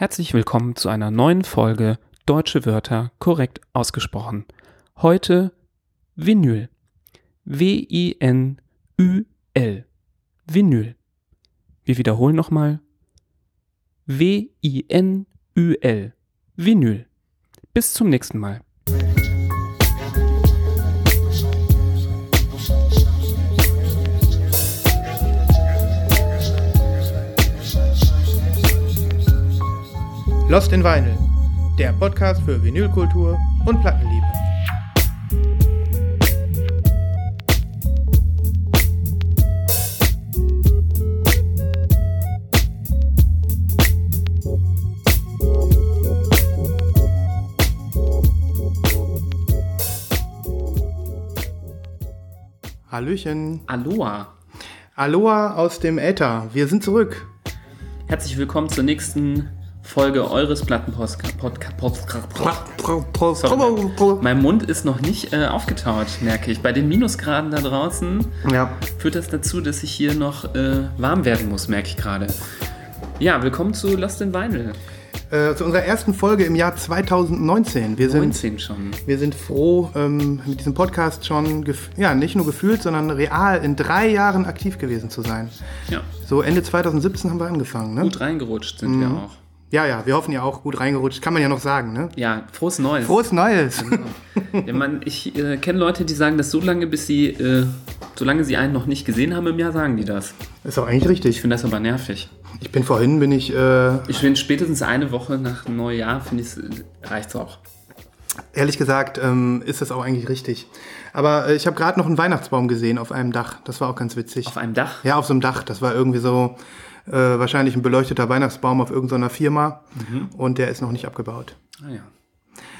Herzlich willkommen zu einer neuen Folge Deutsche Wörter korrekt ausgesprochen. Heute Vinyl. W-I-N-Ü-L. Vinyl. Wir wiederholen nochmal. W-I-N-Ü-L. Vinyl. Bis zum nächsten Mal. Lost in Vinyl, der Podcast für Vinylkultur und Plattenliebe. Hallöchen. Aloha. Aloha aus dem Äther. Wir sind zurück. Herzlich willkommen zur nächsten Folge eures Plattenpost. Mein Mund ist noch nicht äh, aufgetaut, merke ich. Bei den Minusgraden da draußen Ja. führt das dazu, dass ich hier noch äh, warm werden muss, merke ich gerade. Ja, willkommen zu Lost in Vinyl. Äh, zu unserer ersten Folge im Jahr 2019. Wir sind 19 schon. Wir sind froh, ähm, mit diesem Podcast schon, ja, nicht nur gefühlt, sondern real in drei Jahren aktiv gewesen zu sein. Ja, So Ende 2017 haben wir angefangen, ne? gut reingerutscht sind wir auch. Ja, ja, wir hoffen ja auch gut reingerutscht, kann man ja noch sagen, ne? Ja, frohes Neues. Frohes Neues! Ja, man, ich äh, kenne Leute, die sagen das so lange, bis sie, äh, solange sie einen noch nicht gesehen haben im Jahr, sagen die das. Ist doch eigentlich Ich richtig. finde das aber nervig. Ich bin vorhin, bin ich, äh, Ich finde spätestens eine Woche nach Neujahr, finde ich, reicht's auch. ehrlich gesagt, ähm, ist das auch eigentlich richtig. Aber äh, ich habe gerade noch einen Weihnachtsbaum gesehen auf einem Dach. Das war auch ganz witzig. Auf einem Dach? Ja, auf so einem Dach. Das war irgendwie so äh, wahrscheinlich ein beleuchteter Weihnachtsbaum auf irgendeiner Firma. Und der ist noch nicht abgebaut. Ah ja.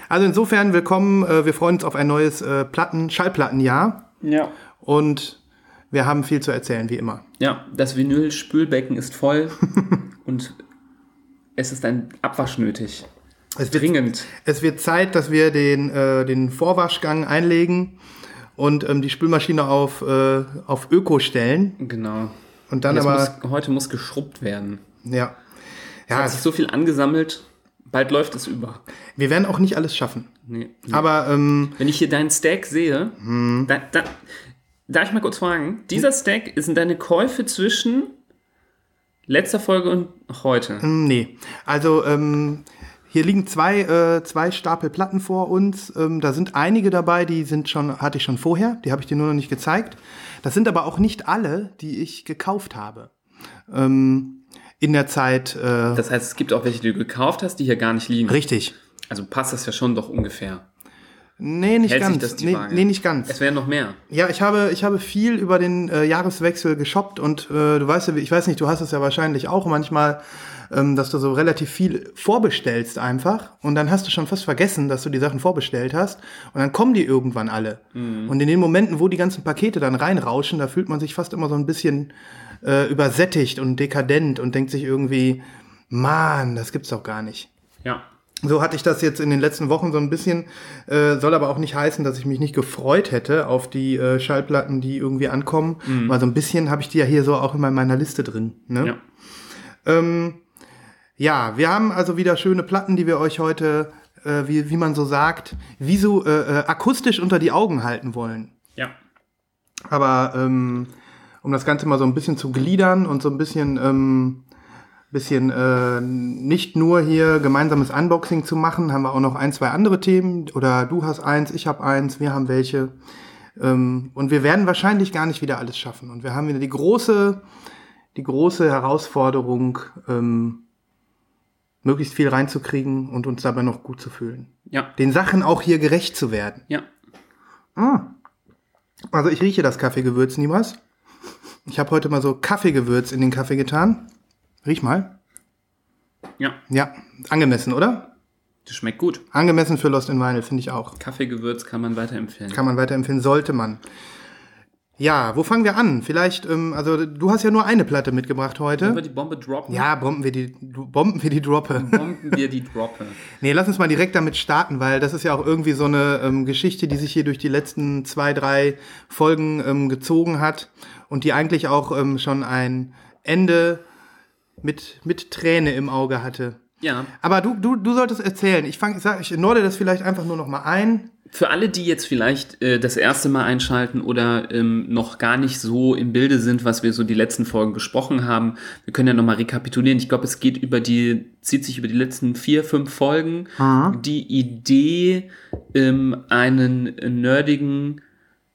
Also insofern willkommen. Äh, wir freuen uns auf ein neues äh, Platten, Schallplattenjahr. Ja. Und wir haben viel zu erzählen, wie immer. Ja, das Vinyl-Spülbecken ist voll und es ist ein Abwasch nötig. Es wird, Dringend. es wird Zeit, dass wir den, äh, den Vorwaschgang einlegen und ähm, die Spülmaschine auf, äh, auf Öko stellen. Genau. Und dann Jetzt aber, muss, heute muss geschrubbt werden. ja. Es Ja, hat sich so viel angesammelt, bald läuft es über. wir werden auch nicht alles schaffen. Nee. Aber ähm, Wenn ich hier deinen Stack sehe, Hm. da, da, darf ich mal kurz fragen? Dieser Stack sind deine Käufe zwischen letzter Folge und heute. ähm, nee. Also ähm, hier liegen zwei, äh, zwei Stapel Platten vor uns. Ähm, da sind einige dabei, die sind schon, hatte ich schon vorher. Die habe ich dir nur noch nicht gezeigt. Das sind aber auch nicht alle, die ich gekauft habe. Ähm, in der Zeit. Äh, Das heißt, es gibt auch welche, die du gekauft hast, die hier gar nicht liegen. richtig. Also passt das ja schon doch ungefähr. Nee, nicht Hält ganz. nee, nee, nicht ganz. Es wären noch mehr. Ja, ich habe, ich habe viel über den äh, Jahreswechsel geshoppt und äh, du weißt ja, ich weiß nicht, du hast es ja wahrscheinlich auch manchmal, ähm, dass du so relativ viel vorbestellst einfach und dann hast du schon fast vergessen, dass du die Sachen vorbestellt hast und dann kommen die irgendwann alle. Und in den Momenten, wo die ganzen Pakete dann reinrauschen, da fühlt man sich fast immer so ein bisschen äh, übersättigt und dekadent und denkt sich irgendwie, Mann, das gibt's doch gar nicht. Ja. So hatte ich das jetzt in den letzten Wochen so ein bisschen, äh, soll aber auch nicht heißen, dass ich mich nicht gefreut hätte auf die äh, Schallplatten, die irgendwie ankommen, weil so ein bisschen habe ich die ja hier so auch immer in meiner Liste drin. Ne? Ja. Ähm, ja, wir haben also wieder schöne Platten, die wir euch heute, äh, wie, wie man so sagt, wie so äh, äh, akustisch unter die Augen halten wollen. Ja. Aber ähm, um das Ganze mal so ein bisschen zu gliedern und so ein bisschen, ähm, bisschen äh, nicht nur hier gemeinsames Unboxing zu machen, haben wir auch noch ein, zwei andere Themen. Oder du hast eins, ich habe eins, wir haben welche. Ähm, und wir werden wahrscheinlich gar nicht wieder alles schaffen. Und wir haben wieder die große, die große Herausforderung, ähm, möglichst viel reinzukriegen und uns dabei noch gut zu fühlen. Ja. Den Sachen auch hier gerecht zu werden. Ja. Also ich rieche das Kaffeegewürz niemals. Ich habe heute mal so Kaffeegewürz in den Kaffee getan. Riech mal. Ja. Ja, angemessen, oder? Das schmeckt gut. Angemessen für Lost in Vinyl, finde ich auch. Kaffeegewürz kann man weiterempfehlen. Kann man weiterempfehlen, sollte man. Ja, wo fangen wir an? Vielleicht, ähm, also du hast ja nur eine Platte mitgebracht Wollen wir heute. die Bombe droppen? Ja, bomben wir die, bomben wir die Droppe. Bomben wir die Droppe. Nee, lass uns mal direkt damit starten, weil das ist ja auch irgendwie so eine ähm, Geschichte, die sich hier durch die letzten zwei, drei Folgen ähm, gezogen hat und die eigentlich auch ähm, schon ein Ende mit, mit Träne im Auge hatte. Ja. Aber du, du, du solltest erzählen. Ich, fang, ich, sag, ich norde das vielleicht einfach nur noch mal ein. Für alle, die jetzt vielleicht äh, das erste Mal einschalten oder ähm, noch gar nicht so im Bilde sind, was wir so die letzten Folgen besprochen haben, wir können ja nochmal rekapitulieren. Ich glaube, es geht über die, zieht sich über die letzten vier, fünf Folgen. Die Idee, ähm, einen nerdigen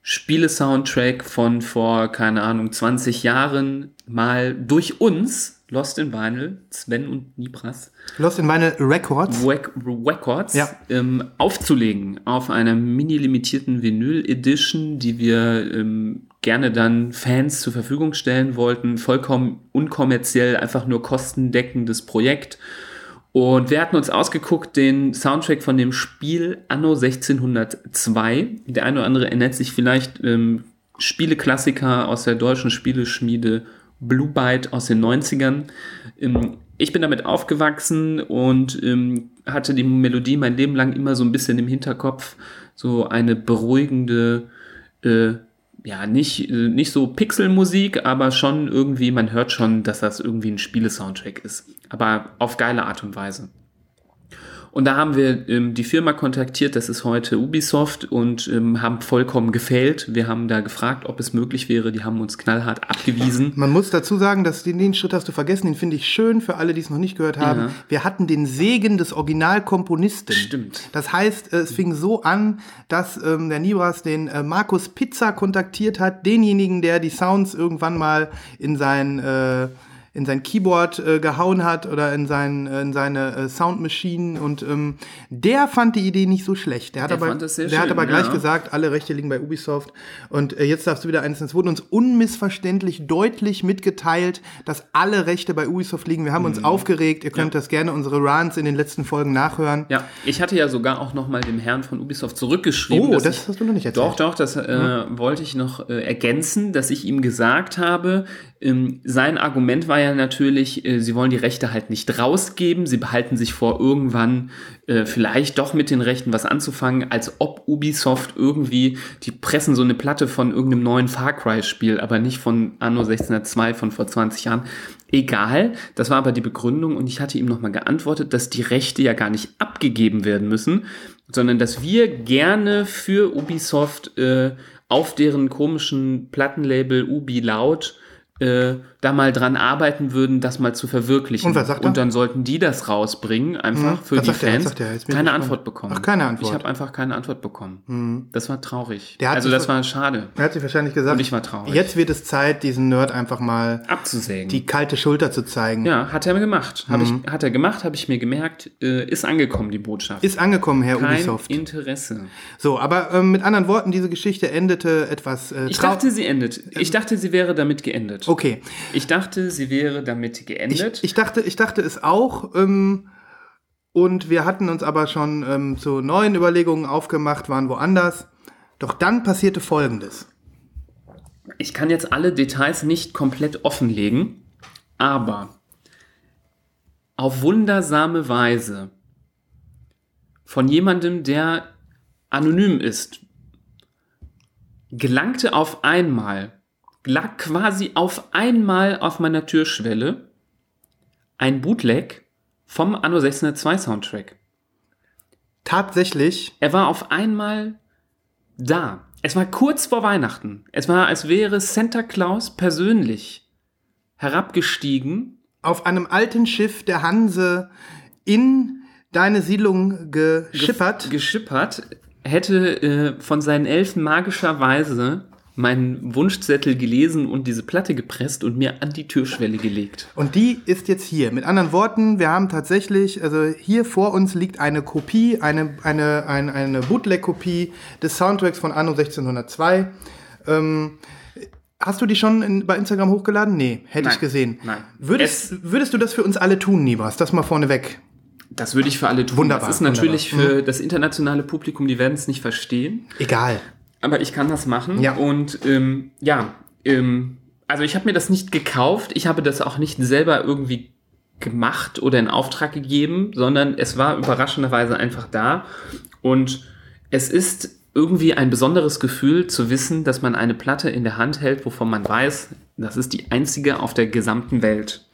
Spiele-Soundtrack von vor, keine Ahnung, 20 Jahren mal durch uns, Lost in Vinyl, Sven und Nibras, Lost in Vinyl Records. Wack- Records Ja. ähm, aufzulegen auf einer mini-limitierten Vinyl-Edition, die wir ähm, gerne dann Fans zur Verfügung stellen wollten. Vollkommen unkommerziell, einfach nur kostendeckendes Projekt. Und wir hatten uns ausgeguckt, den Soundtrack von dem Spiel Anno 1602. Der eine oder andere erinnert sich vielleicht ähm, Spieleklassiker aus der deutschen Spieleschmiede Blue Byte aus den 90ern. Ähm, ich bin damit aufgewachsen und ähm, hatte die Melodie mein Leben lang immer so ein bisschen im Hinterkopf. So eine beruhigende, äh, ja, nicht, äh, nicht so Pixelmusik, aber schon irgendwie, man hört schon, dass das irgendwie ein Spielesoundtrack ist. Aber auf geile Art und Weise. Und da haben wir ähm, die Firma kontaktiert, das ist heute Ubisoft, und ähm, haben vollkommen gefailt. Wir haben da gefragt, ob es möglich wäre. Die haben uns knallhart abgewiesen. Man muss dazu sagen, dass den, den Schritt hast du vergessen, den finde ich schön für alle, die es noch nicht gehört haben. Ja. Wir hatten den Segen des Originalkomponisten. Stimmt. Das heißt, es fing so an, dass ähm, der Nibras den äh, Markus Pizza kontaktiert hat, denjenigen, der die Sounds irgendwann mal in sein äh, in sein Keyboard äh, gehauen hat oder in, sein, äh, in seine äh, Soundmaschinen und ähm, der fand die Idee nicht so schlecht. Der hat Der aber, fand das sehr der hat schön, aber gleich ja. gesagt, alle Rechte liegen bei Ubisoft und äh, jetzt darfst du wieder eins. Es wurde uns unmissverständlich deutlich mitgeteilt, dass alle Rechte bei Ubisoft liegen. Wir haben Mhm. uns aufgeregt. Ihr könnt das gerne unsere Runs in den letzten Folgen nachhören. Ja, ich hatte ja sogar auch noch mal dem Herrn von Ubisoft zurückgeschrieben. Oh, das ich, hast du noch nicht erzählt. Doch, doch, das äh, wollte ich noch äh, ergänzen, dass ich ihm gesagt habe, ähm, sein Argument war ja natürlich, äh, sie wollen die Rechte halt nicht rausgeben, sie behalten sich vor, irgendwann äh, vielleicht doch mit den Rechten was anzufangen, als ob Ubisoft irgendwie, die pressen so eine Platte von irgendeinem neuen Far Cry-Spiel, aber nicht von Anno 1602 von vor 20 Jahren. Egal, das war aber die Begründung und ich hatte ihm nochmal geantwortet, dass die Rechte ja gar nicht abgegeben werden müssen, sondern dass wir gerne für Ubisoft äh, auf deren komischen Plattenlabel Ubi Loud äh, da mal dran arbeiten würden, das mal zu verwirklichen. Und was sagt er? Und dann sollten die das rausbringen, einfach Mhm. für Was die Fans. sagt er? Jetzt bin ich keine. Antwort bekommen. Ach, keine Antwort. Ich habe einfach keine Antwort bekommen. Das war traurig. Der also das war schade. Er hat sich wahrscheinlich gesagt, Und ich war traurig. jetzt wird es Zeit, diesen Nerd einfach mal Abzusägen. die kalte Schulter zu zeigen. ja, hat er gemacht. Hab Mhm. ich, hat er gemacht, habe ich mir gemerkt. Äh, ist angekommen, die Botschaft. Ist angekommen, Herr Kein Ubisoft. Interesse. So, aber ähm, mit anderen Worten, diese Geschichte endete etwas äh, Ich dachte, sie endet. Ich dachte, sie wäre damit geendet. Okay. Ich dachte, sie wäre damit geendet. Ich dachte, ich dachte es auch. Ähm, und wir hatten uns aber schon ähm, zu neuen Überlegungen aufgemacht, waren woanders. Doch dann passierte Folgendes. Ich kann jetzt alle Details nicht komplett offenlegen, aber auf wundersame Weise von jemandem, der anonym ist, gelangte auf einmal, lag quasi auf einmal auf meiner Türschwelle ein Bootleg vom Anno 1602 Soundtrack. Tatsächlich, Er war auf einmal da. Es war kurz vor Weihnachten. Es war, als wäre Santa Claus persönlich herabgestiegen. auf einem alten Schiff der Hanse in deine Siedlung geschippert. Geschippert, hätte äh, von seinen Elfen magischerweise meinen Wunschzettel gelesen und diese Platte gepresst und mir an die Türschwelle gelegt. Und die ist jetzt hier. Mit anderen Worten, wir haben tatsächlich, also hier vor uns liegt eine Kopie, eine, eine, eine, eine Bootleg-Kopie des Soundtracks von Anno 1602. Ähm, hast du die schon in, bei Instagram hochgeladen? Nee, hätte ich Nein, gesehen. nein. Würdest, würdest du das für uns alle tun, Nibras? Das mal vorneweg. Das würde ich für alle tun. Wunderbar, Das ist natürlich wunderbar. für das internationale Publikum, die werden es nicht verstehen. Egal. Aber ich kann das machen. Ja. Und ähm, ja, ähm, also ich habe mir das nicht gekauft. Ich habe das auch nicht selber irgendwie gemacht oder in Auftrag gegeben, sondern es war überraschenderweise einfach da. Und es ist irgendwie ein besonderes Gefühl zu wissen, dass man eine Platte in der Hand hält, wovon man weiß, das ist die einzige auf der gesamten Welt.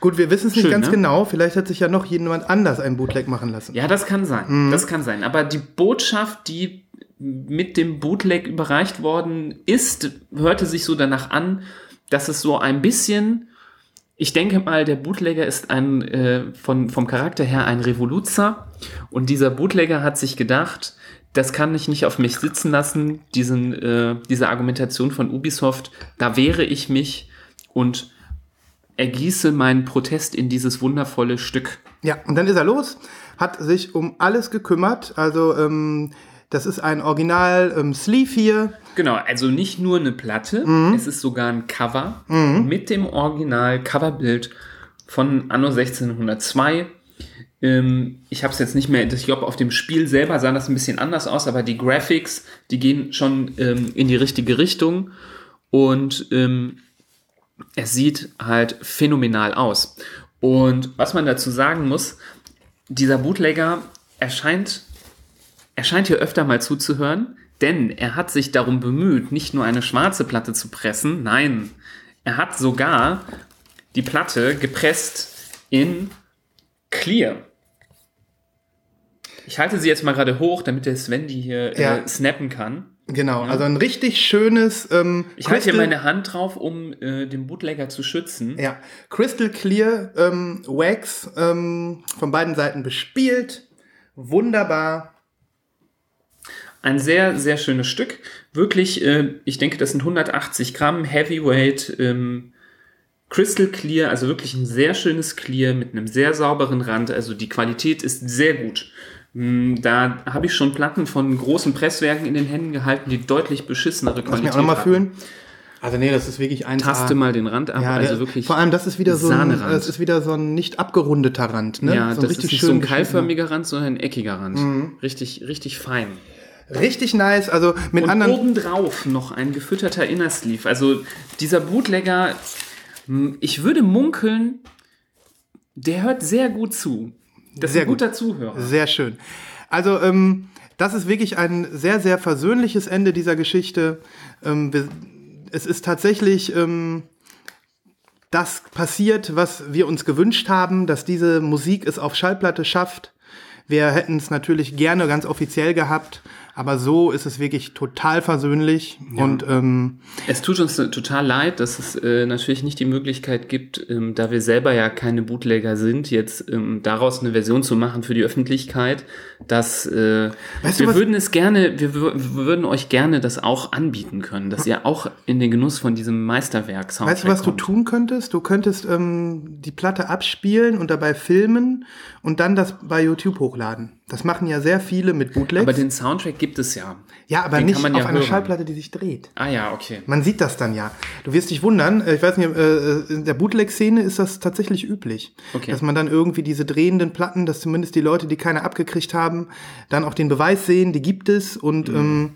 Gut, wir wissen es nicht Schön, ganz ne? genau. Vielleicht hat sich ja noch jemand anders ein Bootleg machen lassen. Ja, das kann sein. Mhm. Das kann sein. Aber die Botschaft, die mit dem Bootleg überreicht worden ist, hörte sich so danach an, dass es so ein bisschen, ich denke mal, der Bootlegger ist ein, äh, von, vom Charakter her ein Revoluzer und dieser Bootlegger hat sich gedacht, das kann ich nicht auf mich sitzen lassen, diesen, äh, diese Argumentation von Ubisoft, da wehre ich mich und ergieße meinen Protest in dieses wundervolle Stück. Ja, und dann ist er los, hat sich um alles gekümmert. Also, ähm, das ist ein Original ähm, Sleeve hier. Genau, also nicht nur eine Platte, es ist sogar ein Cover mit dem Original-Coverbild von Anno 1602. Ähm, ich habe es jetzt nicht mehr, ich glaube, auf dem Spiel selber sah das ein bisschen anders aus, aber die Graphics, die gehen schon ähm, in die richtige Richtung und ähm, es sieht halt phänomenal aus. Und was man dazu sagen muss, dieser Bootlegger erscheint er scheint hier öfter mal zuzuhören, denn er hat sich darum bemüht, nicht nur eine schwarze Platte zu pressen, nein, er hat sogar die Platte gepresst in Clear. Ich halte sie jetzt mal gerade hoch, damit der Sven die hier Ja. äh, snappen kann. Genau, also ein richtig schönes ähm, Ich halte hier meine Hand drauf, um äh, den Bootlegger zu schützen. Ja, Crystal Clear ähm, Wax ähm, von beiden Seiten bespielt. Wunderbar. Ein sehr, sehr schönes Stück. Wirklich, äh, ich denke, das sind 180 Gramm Heavyweight ähm, Crystal Clear, also wirklich ein sehr schönes Clear mit einem sehr sauberen Rand. Also die Qualität ist sehr gut. Mm, Da habe ich schon Platten von großen Presswerken in den Händen gehalten, die deutlich beschissenere Lass Qualität mich auch nochmal fühlen. Also nee, das ist wirklich ein Taste mal den Rand ab, Ja, also wirklich. vor allem das ist wieder so ein, das ist wieder so ein nicht abgerundeter Rand, ne? ja, so ein das ist nicht so ein keilförmiger Rand, sondern ein eckiger Rand. Mhm. Richtig, richtig fein. Richtig nice, also mit Und anderen obendrauf noch ein gefütterter Innersleeve. Also dieser Bootlegger, hm, ich würde munkeln, der hört sehr gut zu. Das ist Sehr ein guter Zuhörer. Sehr schön. Also, ähm, das ist wirklich ein sehr, sehr versöhnliches Ende dieser Geschichte. Ähm, es ist tatsächlich ähm, das passiert, was wir uns gewünscht haben, dass diese Musik es auf Schallplatte schafft. Wir hätten es natürlich gerne ganz offiziell gehabt, aber so ist es wirklich total versöhnlich. Und ähm, Es tut uns total leid, dass es äh, natürlich nicht die Möglichkeit gibt, ähm, da wir selber ja keine Bootlegger sind, jetzt ähm, daraus eine Version zu machen für die Öffentlichkeit. Dass äh, Weißt du, wir würden es gerne, wir, wir würden euch gerne das auch anbieten können, dass ihr auch in den Genuss von diesem Meisterwerk Soundtrack Weißt du, was du kommt. tun könntest? Du könntest ähm, die Platte abspielen und dabei filmen und dann das bei YouTube hochladen. Das machen ja sehr viele mit Bootlegs. Aber den Soundtrack gibt es ja. ja, aber den nicht auf ja einer. Schallplatte, die sich dreht. Ah ja, okay. Man sieht das dann ja. Du wirst dich wundern, äh, ich weiß nicht, äh, in der Bootleg-Szene ist das tatsächlich üblich. Okay. Dass man dann irgendwie diese drehenden Platten, dass zumindest die Leute, die keine abgekriegt haben, dann auch den Beweis sehen, die gibt es und Mhm. ähm,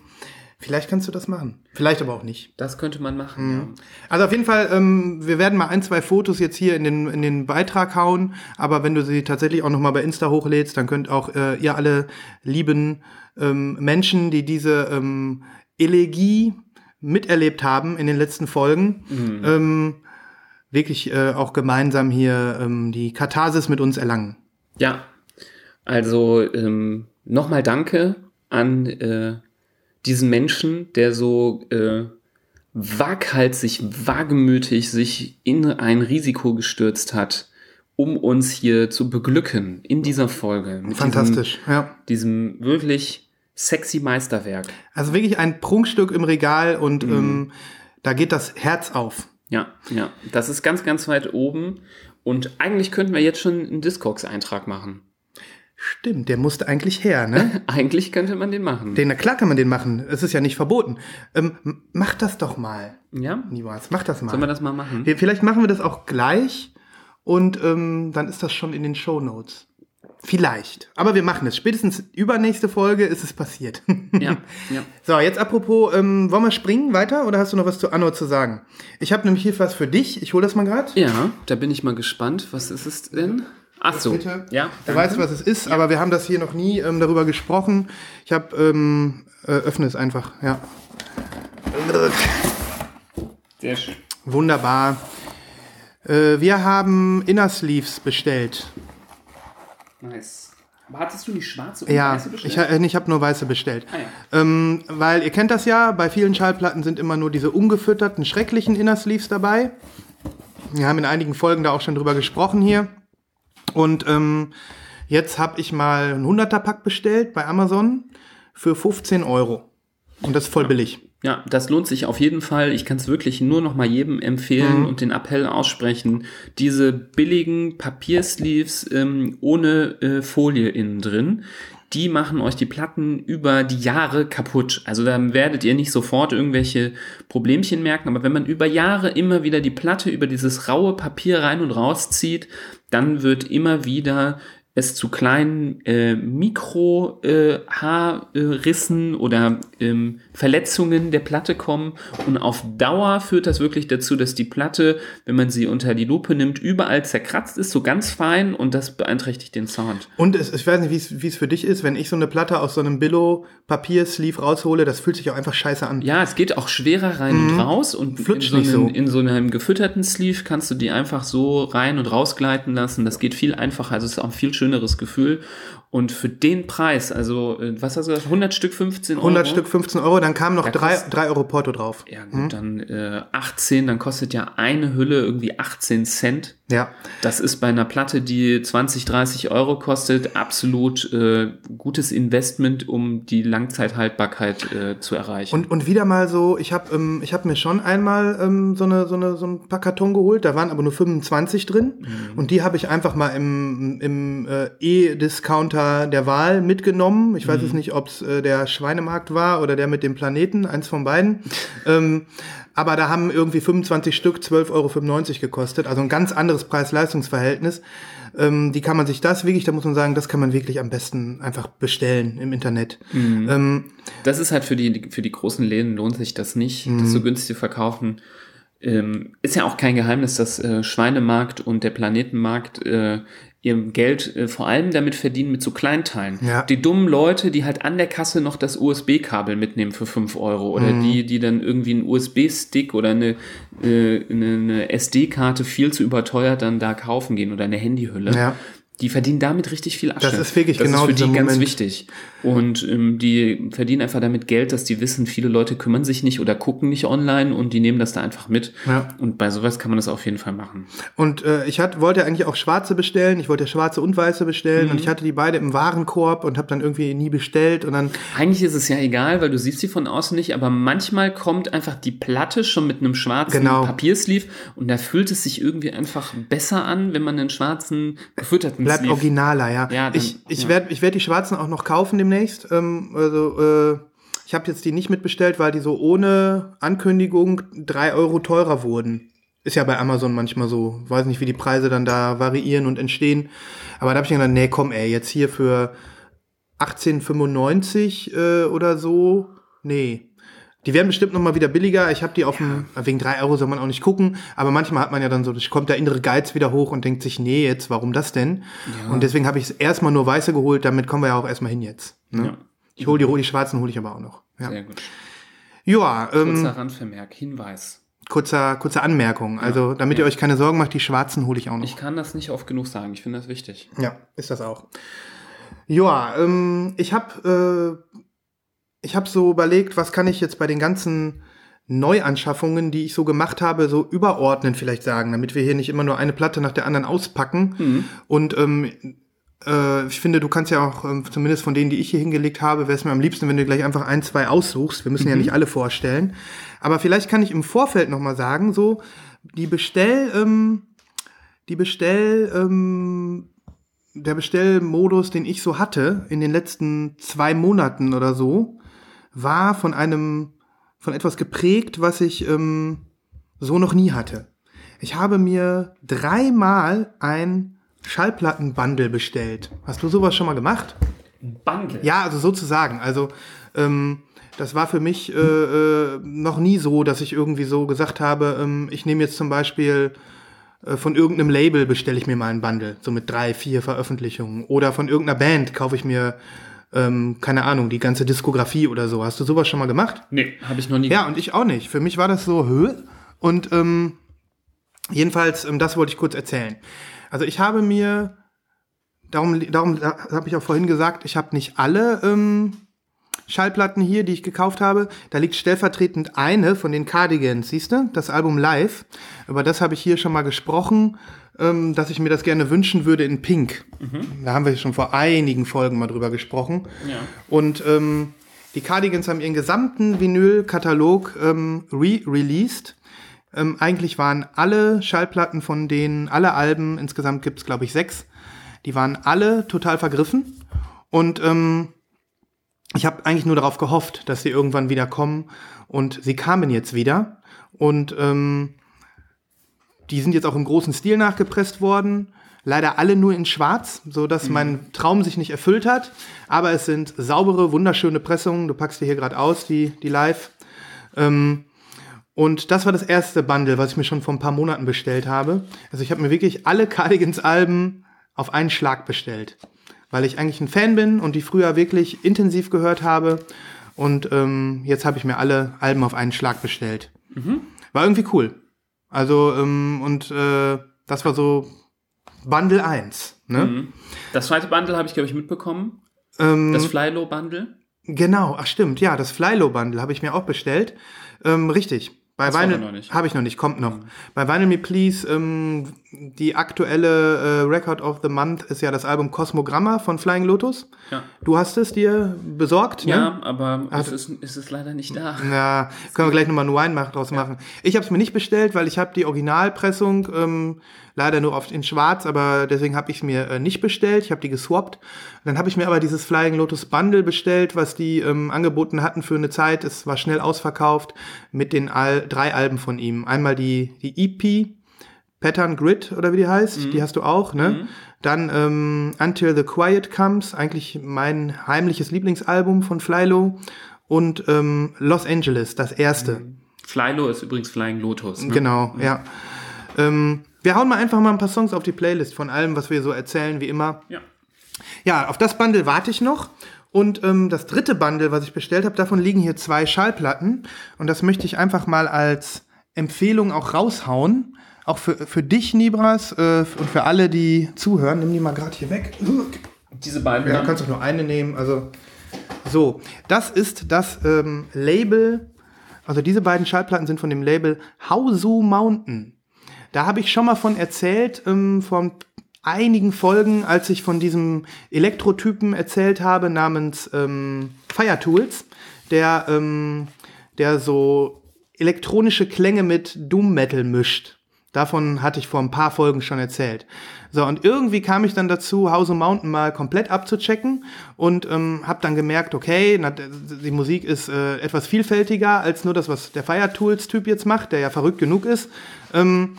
vielleicht kannst du das machen. Vielleicht aber auch nicht. Das könnte man machen, Also auf jeden Fall, ähm, wir werden mal ein, zwei Fotos jetzt hier in den, in den Beitrag hauen, aber wenn du sie tatsächlich auch noch mal bei Insta hochlädst, dann könnt auch äh, ihr alle lieben ähm, Menschen, die diese ähm, Elegie miterlebt haben in den letzten Folgen, ähm, wirklich äh, auch gemeinsam hier ähm, die Katharsis mit uns erlangen. ja. Also ähm, nochmal danke an äh, diesen Menschen, der so äh, waghalsig, wagemütig sich in ein Risiko gestürzt hat, um uns hier zu beglücken in dieser Folge. Fantastisch, ja. Diesem, diesem wirklich sexy Meisterwerk. Also wirklich ein Prunkstück im Regal und ähm, da geht das Herz auf. Ja, ja. Das ist ganz, ganz weit oben. Und eigentlich könnten wir jetzt schon einen Discogs-Eintrag machen. Stimmt, der musste eigentlich her, ne? Eigentlich könnte man den machen. Den, na klar kann man den machen. Es ist ja nicht verboten. Ähm, mach das doch mal, ja? Nibas. Mach das mal. Sollen wir das mal machen? Vielleicht machen wir das auch gleich und ähm, dann ist das schon in den Show Notes. Vielleicht. Aber wir machen es. Spätestens übernächste Folge ist es passiert. Ja, ja. So, jetzt apropos, ähm, wollen wir springen weiter oder hast du noch was zu Anno zu sagen? Ich habe nämlich hier was für dich. Ich hole das mal gerade. Ja, da bin ich mal gespannt. Was ist es denn? Ach so. Bitte. Ja, Du danke. weißt, was es ist, aber wir haben das hier noch nie ähm, darüber gesprochen. Ich habe, ähm, äh, öffne es einfach, ja. Sehr schön. Wunderbar. Äh, wir haben Inner Sleeves bestellt. Nice. Aber hattest du nicht schwarze und Ja, weiße bestellt? ich, ha- äh, ich habe nur weiße bestellt. Ah, ja. Ähm, weil ihr kennt das ja, bei vielen Schallplatten sind immer nur diese ungefütterten, schrecklichen Inner Sleeves dabei. Wir haben in einigen Folgen da auch schon drüber gesprochen hier. Und ähm, jetzt habe ich mal einen 100er-Pack bestellt bei Amazon für 15 Euro. Und das ist voll billig. Ja, das lohnt sich auf jeden Fall. Ich kann es wirklich nur noch mal jedem empfehlen und den Appell aussprechen. Diese billigen Papiersleeves ähm, ohne äh, Folie innen drin, die machen euch die Platten über die Jahre kaputt. Also da werdet ihr nicht sofort irgendwelche Problemchen merken, aber wenn man über Jahre immer wieder die Platte über dieses raue Papier rein und raus zieht, dann wird immer wieder es zu kleinen äh, Mikro-Haarrissen oder ähm, Verletzungen der Platte kommen. Und auf Dauer führt das wirklich dazu, dass die Platte, wenn man sie unter die Lupe nimmt, überall zerkratzt ist, so ganz fein und das beeinträchtigt den Sound. Und es, ich weiß nicht, wie es- für dich ist, wenn ich so eine Platte aus so einem Billo-Papier-Sleeve raushole, das fühlt sich auch einfach scheiße an. Ja, es geht auch schwerer rein und raus und in Flutscht so, nicht einem, so. in so einem gefütterten Sleeve kannst du die einfach so rein und rausgleiten lassen. Das geht viel einfacher, also es ist auch viel schöneres Gefühl. Und für den Preis, also äh, was hast du gesagt, 100 Stück 15 Euro? 100 Stück 15 Euro, dann kam noch Da 3 kostet- Euro Porto drauf. Ja gut, dann äh, 18, dann kostet ja eine Hülle irgendwie 18 Cent. Ja. Das ist bei einer Platte, die 20, 30 Euro kostet, absolut äh, gutes Investment, um die Langzeithaltbarkeit äh, zu erreichen. Und, und wieder mal so, ich habe ähm, ich hab mir schon einmal ähm, so, eine, so, eine, so ein paar Karton geholt, da waren aber nur 25 drin. Mhm. Und die habe ich einfach mal im, im äh, E-Discounter der Wahl mitgenommen. Ich Mhm. weiß jetzt nicht, ob es äh, der Schweinemarkt war oder der mit dem Planeten, eins von beiden. ähm, aber da haben irgendwie 25 Stück 12,95 Euro gekostet. Also ein ganz anderes Preis-Leistungs-Verhältnis. Ähm, die kann man sich das wirklich, da muss man sagen, das kann man wirklich am besten einfach bestellen im Internet. Mhm. Ähm, Das ist halt für die, für die großen Läden lohnt sich das nicht, Mhm. das so günstig zu verkaufen. Ähm, ist ja auch kein Geheimnis, dass äh, Schweinemarkt und der Planetenmarkt äh, ihr Geld äh, vor allem damit verdienen mit so Kleinteilen. Ja. Die dummen Leute, die halt an der Kasse noch das USB-Kabel mitnehmen für 5 Euro oder Mhm. die, die dann irgendwie einen USB-Stick oder eine, äh, eine, SD-Karte viel zu überteuert dann da kaufen gehen oder eine Handyhülle. Ja. Die verdienen damit richtig viel Asche. Das ist wirklich das genau ist für die ganz Moment. wichtig. Und ähm, die verdienen einfach damit Geld, dass die wissen, viele Leute kümmern sich nicht oder gucken nicht online und die nehmen das da einfach mit. Ja. Und bei sowas kann man das auf jeden Fall machen. Und äh, ich hat, wollte eigentlich auch schwarze bestellen. Ich wollte schwarze und weiße bestellen. Mhm. Und ich hatte die beide im Warenkorb und habe dann irgendwie nie bestellt. Und dann, Eigentlich ist es ja egal, weil du siehst sie von außen nicht, aber manchmal kommt einfach die Platte schon mit einem schwarzen Genau. Papiersleeve und da fühlt es sich irgendwie einfach besser an, wenn man einen schwarzen gefütterten bleibt Sleeve originaler, ja. Ja, dann- ich ich ja. werde ich werd die schwarzen auch noch kaufen demnächst. Ähm, also, äh, ich habe jetzt die nicht mitbestellt, weil die so ohne Ankündigung drei Euro teurer wurden. Ist ja bei Amazon manchmal so. Weiß nicht, wie die Preise dann da variieren und entstehen. Aber da habe ich gedacht, nee, komm, ey, jetzt hier für 18,95 äh, oder so. Nee. Die werden bestimmt noch mal wieder billiger. Ich habe die auf dem, wegen drei Euro soll man auch nicht gucken. Aber manchmal hat man ja dann so, kommt der innere Geiz wieder hoch und denkt sich, nee, jetzt, warum das denn? Und deswegen habe ich erstmal nur weiße geholt. Damit kommen wir ja auch erstmal hin jetzt. Ne? Ja. Ich hole die, die schwarzen hole ich aber auch noch. Ja, Sehr gut. ja ähm, Kurzer Randvermerk, Hinweis. kurzer, kurze Anmerkung. Also, damit ihr euch keine Sorgen macht, die schwarzen hole ich auch noch. Ich kann das nicht oft genug sagen, ich finde das wichtig. Ja, ist das auch. Ja, ähm, ich habe äh, ich habe so überlegt, was kann ich jetzt bei den ganzen Neuanschaffungen, die ich so gemacht habe, so überordnen vielleicht sagen, damit wir hier nicht immer nur eine Platte nach der anderen auspacken. Und ähm, äh, ich finde, du kannst ja auch, ähm, zumindest von denen, die ich hier hingelegt habe, wäre es mir am liebsten, wenn du gleich einfach ein, zwei aussuchst. Wir müssen ja nicht alle vorstellen. Aber vielleicht kann ich im Vorfeld noch mal sagen, so die Bestell, ähm, die Bestell, ähm, der Bestellmodus, den ich so hatte in den letzten zwei Monaten oder so, war von einem, von etwas geprägt, was ich ähm, so noch nie hatte. Ich habe mir dreimal ein Schallplattenbundle bestellt. Hast du sowas schon mal gemacht? Bundle. Ja, also sozusagen. Also ähm, das war für mich äh, äh, noch nie so, dass ich irgendwie so gesagt habe, ähm, ich nehme jetzt zum Beispiel äh, von irgendeinem Label bestelle ich mir mal ein Bundle, so mit drei, vier Veröffentlichungen. Oder von irgendeiner Band kaufe ich mir, ähm, keine Ahnung, die ganze Diskografie oder so. Hast du sowas schon mal gemacht? Nee, habe ich noch nie Ja, und ich auch nicht. Für mich war das so, hö. Und ähm, Jedenfalls, ähm, das wollte ich kurz erzählen. Also ich habe mir, darum, darum habe ich auch vorhin gesagt, ich habe nicht alle ähm, Schallplatten hier, die ich gekauft habe. Da liegt stellvertretend eine von den Cardigans, siehst du? Das Album Live. Über das habe ich hier schon mal gesprochen, ähm, dass ich mir das gerne wünschen würde in Pink. Mhm. Da haben wir schon vor einigen Folgen mal drüber gesprochen. Ja. Und ähm, die Cardigans haben ihren gesamten Vinyl-Katalog ähm, re-released. Ähm, eigentlich waren alle Schallplatten von denen, alle Alben, insgesamt gibt's glaube ich sechs, die waren alle total vergriffen. Und ähm, ich habe eigentlich nur darauf gehofft, dass sie irgendwann wieder kommen. Und sie kamen jetzt wieder. Und ähm, die sind jetzt auch im großen Stil nachgepresst worden. Leider alle nur in Schwarz, so dass mhm. mein Traum sich nicht erfüllt hat. Aber es sind saubere, wunderschöne Pressungen. Du packst die hier gerade aus, die, die live. Ähm, und das war das erste Bundle, was ich mir schon vor ein paar Monaten bestellt habe. Also ich habe mir wirklich alle Cardigans-Alben auf einen Schlag bestellt weil ich eigentlich ein Fan bin und die früher wirklich intensiv gehört habe. Und ähm, jetzt habe ich mir alle Alben auf einen Schlag bestellt. Mhm. War irgendwie cool. Also, ähm, und äh, das war so Bundle 1. Ne? Mhm. Das zweite Bundle habe ich, glaube ich, mitbekommen. Ähm, das Flylow-Bundle. Genau, ach stimmt, ja, das Flylow-Bundle habe ich mir auch bestellt. Ähm, richtig. Bei Vinyl habe ich noch nicht, kommt noch. Mhm. Bei Vinyl Me Please, ähm, die aktuelle äh, Record of the Month ist ja das Album Cosmogramma von Flying Lotus. Ja. Du hast es dir besorgt, ne? Ja, aber es ist, ist es leider nicht da. Ja, können wir gleich nochmal einen Wine draus machen. Ich habe es mir nicht bestellt, weil ich habe die Originalpressung ähm, leider nur oft in schwarz, aber deswegen habe ich es mir äh, nicht bestellt. Ich habe die geswappt. Dann habe ich mir aber dieses Flying Lotus Bundle bestellt, was die ähm, angeboten hatten für eine Zeit. Es war schnell ausverkauft mit den Al drei Alben von ihm. Einmal die, die EP, Pattern Grid oder wie die heißt, mhm. die hast du auch, ne? Mhm. Dann ähm, Until the Quiet Comes, eigentlich mein heimliches Lieblingsalbum von Flylo. Und ähm, Los Angeles, das erste. Mhm. Flylo ist übrigens Flying Lotus. Ne? Genau, mhm. ja. Ähm, wir hauen mal einfach mal ein paar Songs auf die Playlist von allem, was wir so erzählen, wie immer. Ja. Ja, auf das Bundle warte ich noch. Und ähm, das dritte Bundle, was ich bestellt habe, davon liegen hier zwei Schallplatten. Und das möchte ich einfach mal als Empfehlung auch raushauen. Auch für, für dich, Nibras, äh, und für alle, die zuhören. Nimm die mal gerade hier weg. Diese beiden. Ja, kannst du nur eine nehmen. Also, so. Das ist das ähm, Label. Also, diese beiden Schallplatten sind von dem Label Hausu Mountain. Da habe ich schon mal von erzählt, ähm, von einigen Folgen, als ich von diesem Elektrotypen erzählt habe, namens ähm, Fire Tools, der, ähm, der so elektronische Klänge mit Doom Metal mischt. Davon hatte ich vor ein paar Folgen schon erzählt. So, und irgendwie kam ich dann dazu, House of Mountain mal komplett abzuchecken und ähm, habe dann gemerkt, okay, na, die Musik ist äh, etwas vielfältiger als nur das, was der Fire Tools-Typ jetzt macht, der ja verrückt genug ist. Ähm,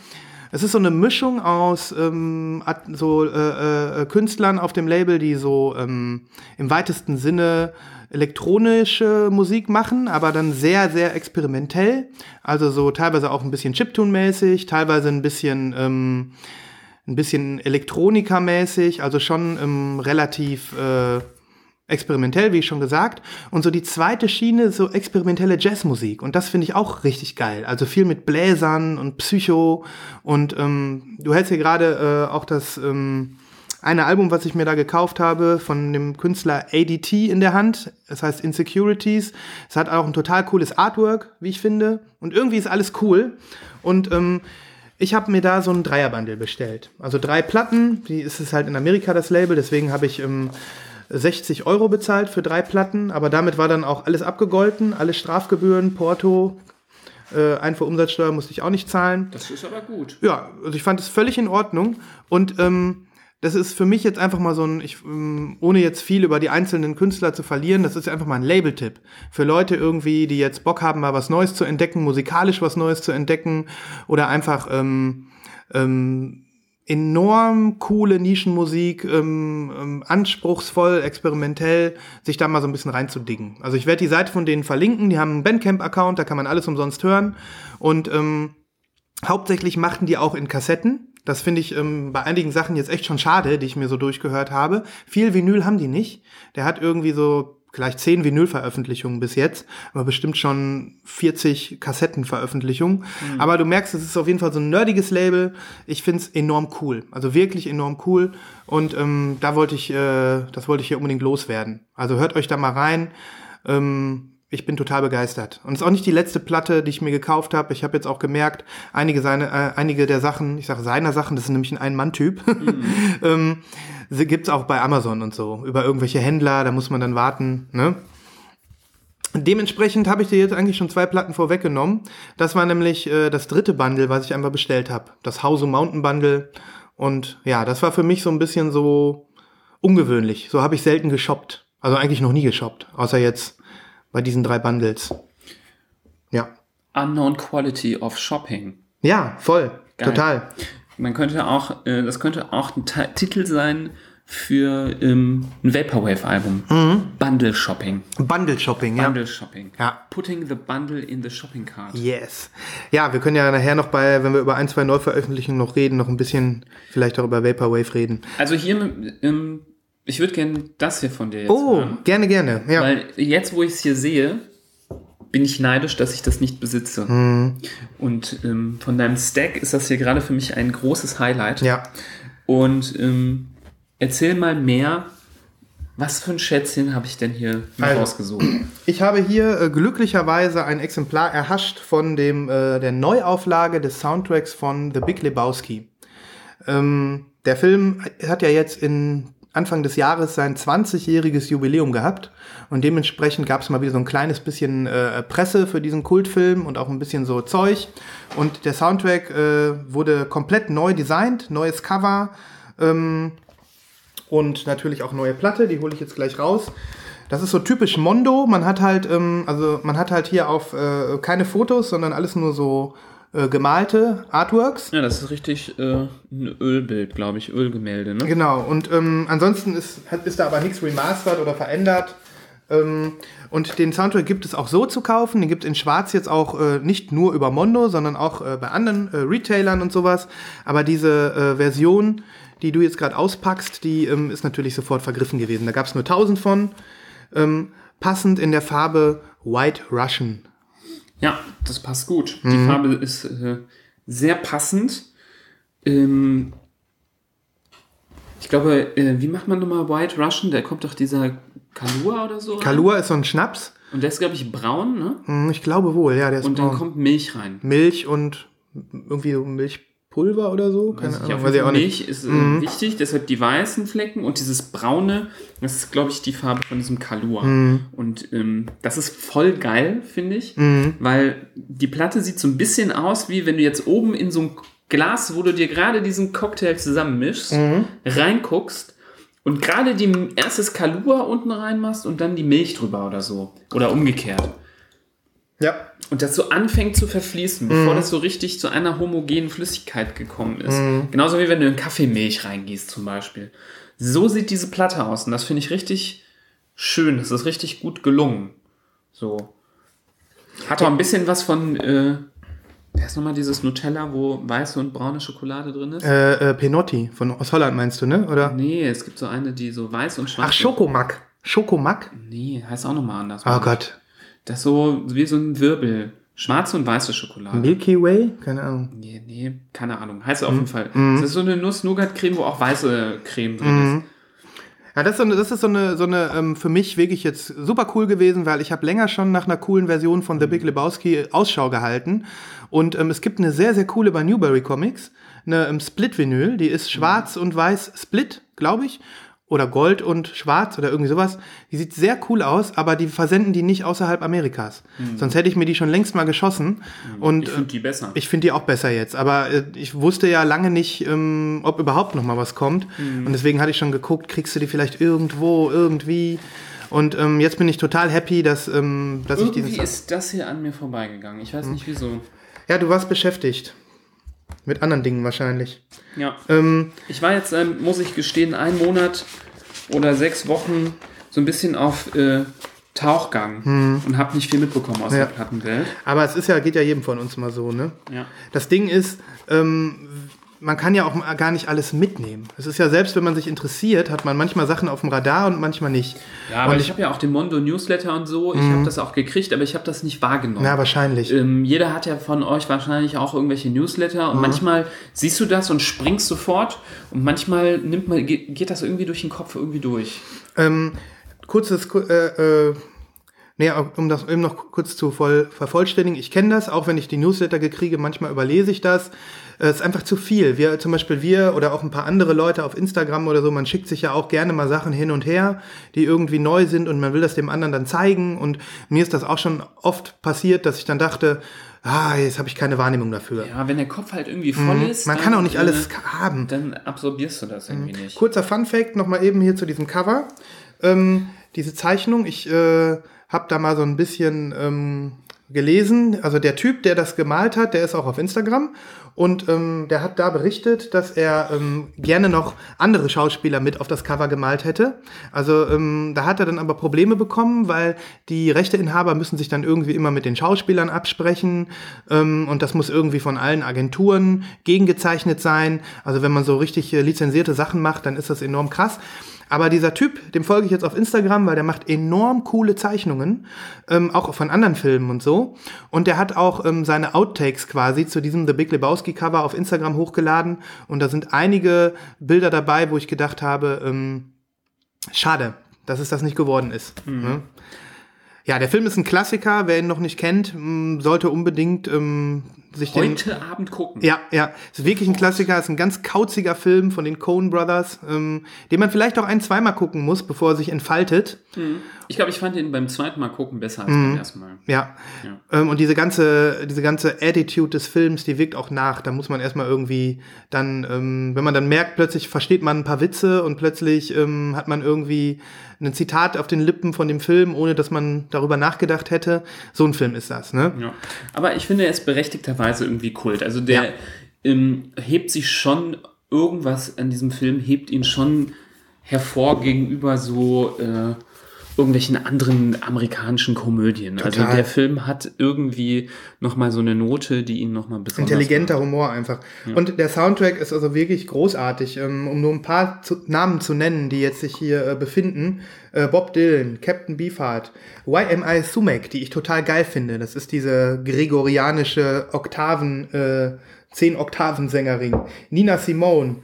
es ist so eine Mischung aus ähm, so äh, äh, Künstlern auf dem Label, die so ähm, im weitesten Sinne elektronische Musik machen, aber dann sehr, sehr experimentell. Also so teilweise auch ein bisschen Chiptune-mäßig, teilweise ein bisschen, ähm, ein bisschen Elektronika-mäßig, also schon ähm, relativ äh, experimentell, wie ich schon gesagt. Und so die zweite Schiene, so experimentelle Jazzmusik. Und das finde ich auch richtig geil. Also viel mit Bläsern und Psycho. Und ähm, du hältst hier gerade äh, auch das ähm, eine Album, was ich mir da gekauft habe, von dem Künstler ADT in der Hand. Es heißt Insecurities. Es hat auch ein total cooles Artwork, wie ich finde. Und irgendwie ist alles cool. Und ähm, ich habe mir da so ein Dreierbundle bestellt. Also drei Platten. Die ist es halt in Amerika das Label. Deswegen habe ich ähm, 60 Euro bezahlt für drei Platten. Aber damit war dann auch alles abgegolten. Alle Strafgebühren, Porto, äh, Einfuhrumsatzsteuer musste ich auch nicht zahlen. Das ist aber gut. Ja, also ich fand es völlig in Ordnung. Und ähm, das ist für mich jetzt einfach mal so ein, ich, ähm, ohne jetzt viel über die einzelnen Künstler zu verlieren, das ist einfach mal ein Label-Tipp. Für Leute irgendwie, die jetzt Bock haben, mal was Neues zu entdecken, musikalisch was Neues zu entdecken oder einfach ähm, ähm, enorm coole Nischenmusik, ähm, ähm, anspruchsvoll, experimentell, sich da mal so ein bisschen reinzudingen. Also ich werde die Seite von denen verlinken, die haben einen Bandcamp-Account, da kann man alles umsonst hören und ähm, hauptsächlich machten die auch in Kassetten das finde ich ähm, bei einigen Sachen jetzt echt schon schade, die ich mir so durchgehört habe. Viel Vinyl haben die nicht. Der hat irgendwie so vielleicht 10 Vinyl-Veröffentlichungen bis jetzt, aber bestimmt schon 40 Kassettenveröffentlichungen. Mhm. Aber du merkst, es ist auf jeden Fall so ein nerdiges Label. Ich find's enorm cool. Also wirklich enorm cool. Und ähm, da wollte ich, äh, das wollte ich hier unbedingt loswerden. Also hört euch da mal rein. Ähm, ich bin total begeistert. Und es ist auch nicht die letzte Platte, die ich mir gekauft habe. Ich habe jetzt auch gemerkt, einige, seine, äh, einige der Sachen, ich sage seiner Sachen, das ist nämlich ein Ein-Mann-Typ, mhm. ähm, gibt's auch bei Amazon und so. Über irgendwelche Händler, da muss man dann warten. Ne? Dementsprechend habe ich dir jetzt eigentlich schon zwei Platten vorweggenommen. Das war nämlich äh, das dritte Bundle, was ich einfach bestellt habe. Das House Mountain Bundle. Und ja, das war für mich so ein bisschen so ungewöhnlich. So habe ich selten geshoppt. Also eigentlich noch nie geshoppt. Außer jetzt bei diesen drei Bundles. Ja. Unknown Quality of Shopping. Ja, voll. Geil. Total. Man könnte auch, äh, das könnte auch ein T Titel sein für ähm, ein Vaporwave-Album. Mhm. Bundle Shopping. Bundle Shopping, ja. Bundle Shopping. Ja. Putting the bundle in the shopping cart. Yes. Ja, wir können ja nachher noch bei, wenn wir über ein, zwei Neuveröffentlichungen noch reden, noch ein bisschen vielleicht auch über Vaporwave reden. Also hier ähm, ich würde gerne das hier von dir jetzt Oh, hören. gerne, gerne. Ja. Weil jetzt, wo ich es hier sehe, bin ich neidisch, dass ich das nicht besitze. Mhm. Und ähm, von deinem Stack ist das hier gerade für mich ein großes Highlight. Ja. Und ähm, erzähl mal mehr. Was für ein Schätzchen habe ich denn hier also, rausgesucht? Ich habe hier äh, glücklicherweise ein Exemplar erhascht von dem, äh, der Neuauflage des Soundtracks von The Big Lebowski. Ähm, der Film hat ja jetzt in Anfang des Jahres sein 20-jähriges Jubiläum gehabt und dementsprechend gab es mal wieder so ein kleines bisschen äh, Presse für diesen Kultfilm und auch ein bisschen so Zeug und der Soundtrack äh, wurde komplett neu designt, neues Cover ähm, und natürlich auch neue Platte, die hole ich jetzt gleich raus. Das ist so typisch Mondo. Man hat halt, ähm, also man hat halt hier auf äh, keine Fotos, sondern alles nur so äh, gemalte Artworks. Ja, das ist richtig äh, ein Ölbild, glaube ich, Ölgemälde. Ne? Genau, und ähm, ansonsten ist, ist da aber nichts remastered oder verändert. Ähm, und den Soundtrack gibt es auch so zu kaufen. Den gibt es in Schwarz jetzt auch äh, nicht nur über Mondo, sondern auch äh, bei anderen äh, Retailern und sowas. Aber diese Version, die du jetzt gerade auspackst, die ähm, ist natürlich sofort vergriffen gewesen. Da gab es nur 1000 von. Ähm, passend in der Farbe White Russian. Ja, das passt gut. Mhm. Die Farbe ist äh, sehr passend. Ähm, ich glaube, äh, wie macht man nochmal White Russian? Da kommt doch dieser Kalua oder so. Kalua ist so ein Schnaps. Und der ist, glaube ich, braun, ne? Mhm, ich glaube wohl, ja, der ist und braun. Und dann kommt Milch rein. Milch und irgendwie Milch Pulver oder so. Keine weiß Ahnung. Weiß ich auch Milch nicht. ist äh, mhm. wichtig, deshalb die weißen Flecken und dieses braune, das ist, glaube ich, die Farbe von diesem Kalua. Mhm. Und ähm, das ist voll geil, finde ich, mhm. weil die Platte sieht so ein bisschen aus, wie wenn du jetzt oben in so ein Glas, wo du dir gerade diesen Cocktail zusammenmischst, mhm. reinguckst und gerade die erstes Kalua unten reinmachst und dann die Milch drüber oder so. Oder umgekehrt. Ja. Und das so anfängt zu verfließen, bevor mhm. das so richtig zu einer homogenen Flüssigkeit gekommen ist. Mhm. Genauso wie wenn du in Kaffeemilch reingießt zum Beispiel. So sieht diese Platte aus und das finde ich richtig schön. Das ist richtig gut gelungen. So. Hat auch ein bisschen was von, äh, wer ist nochmal dieses Nutella, wo weiße und braune Schokolade drin ist? Äh, äh, Penotti, von, aus Holland meinst du, ne? Oder? Nee, es gibt so eine, die so weiß und schwarz Ach, Schokomack. Schokomack? Nee, heißt auch nochmal anders. Oh Gott. Das ist so wie so ein Wirbel. Schwarze und weiße Schokolade. Milky Way? Keine Ahnung. Nee, nee, keine Ahnung. Heißt auf jeden Fall. Mm. Das ist so eine Nuss-Nougat-Creme, wo auch weiße Creme drin mm. ist. Ja, das ist so eine, das ist so eine, so eine ähm, für mich wirklich jetzt super cool gewesen, weil ich habe länger schon nach einer coolen Version von The Big Lebowski Ausschau gehalten. Und ähm, es gibt eine sehr, sehr coole bei Newberry Comics, eine ähm, Split-Vinyl, die ist schwarz und weiß Split, glaube ich oder Gold und Schwarz oder irgendwie sowas. Die sieht sehr cool aus, aber die versenden die nicht außerhalb Amerikas. Mhm. Sonst hätte ich mir die schon längst mal geschossen. Mhm. Und, ich finde die besser. Ich finde die auch besser jetzt. Aber äh, ich wusste ja lange nicht, ähm, ob überhaupt noch mal was kommt. Mhm. Und deswegen hatte ich schon geguckt, kriegst du die vielleicht irgendwo, irgendwie. Und ähm, jetzt bin ich total happy, dass, ähm, dass irgendwie ich diesen... Irgendwie ist das hier an mir vorbeigegangen. Ich weiß nicht wieso. Ja, du warst beschäftigt. Mit anderen Dingen wahrscheinlich. Ja. Ähm, ich war jetzt, ähm, muss ich gestehen, einen Monat oder sechs Wochen so ein bisschen auf äh, Tauchgang hm. und habe nicht viel mitbekommen aus ja. der Plattenwelt. Aber es ist ja, geht ja jedem von uns mal so, ne? Ja. Das Ding ist, ähm, man kann ja auch gar nicht alles mitnehmen. Es ist ja selbst, wenn man sich interessiert, hat man manchmal Sachen auf dem Radar und manchmal nicht. Ja, aber und ich, habe ja auch den Mondo Newsletter und so. Ich habe das auch gekriegt, aber ich habe das nicht wahrgenommen. Ja, wahrscheinlich. Ähm, jeder hat ja von euch wahrscheinlich auch irgendwelche Newsletter und manchmal siehst du das und springst sofort und manchmal nimmt man, geht, geht das irgendwie durch den Kopf irgendwie durch. Ähm, kurzes, ku- äh, äh, nee, um das eben noch kurz zu voll vervollständigen. Ich kenne das, auch wenn ich die Newsletter gekriege, manchmal überlese ich das. Äh, Es ist einfach zu viel. Wir, zum Beispiel wir oder auch ein paar andere Leute auf Instagram oder so, man schickt sich ja auch gerne mal Sachen hin und her, die irgendwie neu sind und man will das dem anderen dann zeigen. Und mir ist das auch schon oft passiert, dass ich dann dachte, ah, jetzt habe ich keine Wahrnehmung dafür. Ja, wenn der Kopf halt irgendwie voll ist. Man kann auch nicht alles äh, haben. Dann absorbierst du das irgendwie nicht. Kurzer Fun Fact nochmal eben hier zu diesem Cover. Ähm, diese Zeichnung, ich äh, habe da mal so ein bisschen ähm, gelesen. Also der Typ, der das gemalt hat, der ist auch auf Instagram und ähm, der hat da berichtet, dass er ähm, gerne noch andere Schauspieler mit auf das Cover gemalt hätte. Also ähm, da hat er dann aber Probleme bekommen, weil die Rechteinhaber müssen sich dann irgendwie immer mit den Schauspielern absprechen ähm, und das muss irgendwie von allen Agenturen gegengezeichnet sein. Also wenn man so richtig äh, lizenzierte Sachen macht, dann ist das enorm krass. Aber dieser Typ, dem folge ich jetzt auf Instagram, weil der macht enorm coole Zeichnungen, ähm, auch von anderen Filmen und so. Und der hat auch ähm, seine Outtakes quasi zu diesem The Big Lebowski Cover auf Instagram hochgeladen. Und da sind einige Bilder dabei, wo ich gedacht habe, ähm, schade, dass es das nicht geworden ist. Ne? Ja, der Film ist ein Klassiker. Wer ihn noch nicht kennt, sollte unbedingt ähm, sich den Heute Abend gucken. ja, ja, ist wirklich ein Klassiker, ist ein ganz kauziger Film von den Coen Brothers, ähm, den man vielleicht auch ein, zweimal gucken muss, bevor er sich entfaltet. Ich glaube, ich fand ihn beim zweiten Mal gucken besser als beim ersten Mal. Ja. Ja. Ähm, und diese ganze, diese ganze Attitude des Films, die wirkt auch nach. Da muss man erstmal irgendwie dann, ähm, wenn man dann merkt, plötzlich versteht man ein paar Witze und plötzlich ähm, hat man irgendwie ein Zitat auf den Lippen von dem Film, ohne dass man darüber nachgedacht hätte. So ein Film ist das, ne? Ja. Aber ich finde, er ist berechtigterweise irgendwie Kult. Also der Ja. ähm, hebt sich schon, irgendwas an diesem Film hebt ihn schon hervor gegenüber so äh, irgendwelchen anderen amerikanischen Komödien. Also Total. der Film hat irgendwie nochmal so eine Note, die ihn nochmal besonders Intelligenter Humor einfach. Und der Soundtrack ist also wirklich großartig. Ähm, Um nur ein paar Namen zu nennen, die jetzt sich hier äh, befinden. Äh, Bob Dylan, Captain Beefheart, YMI Sumek, die ich total geil finde. Das ist diese gregorianische Oktaven, äh, zehn Oktaven Sängerin. Nina Simone,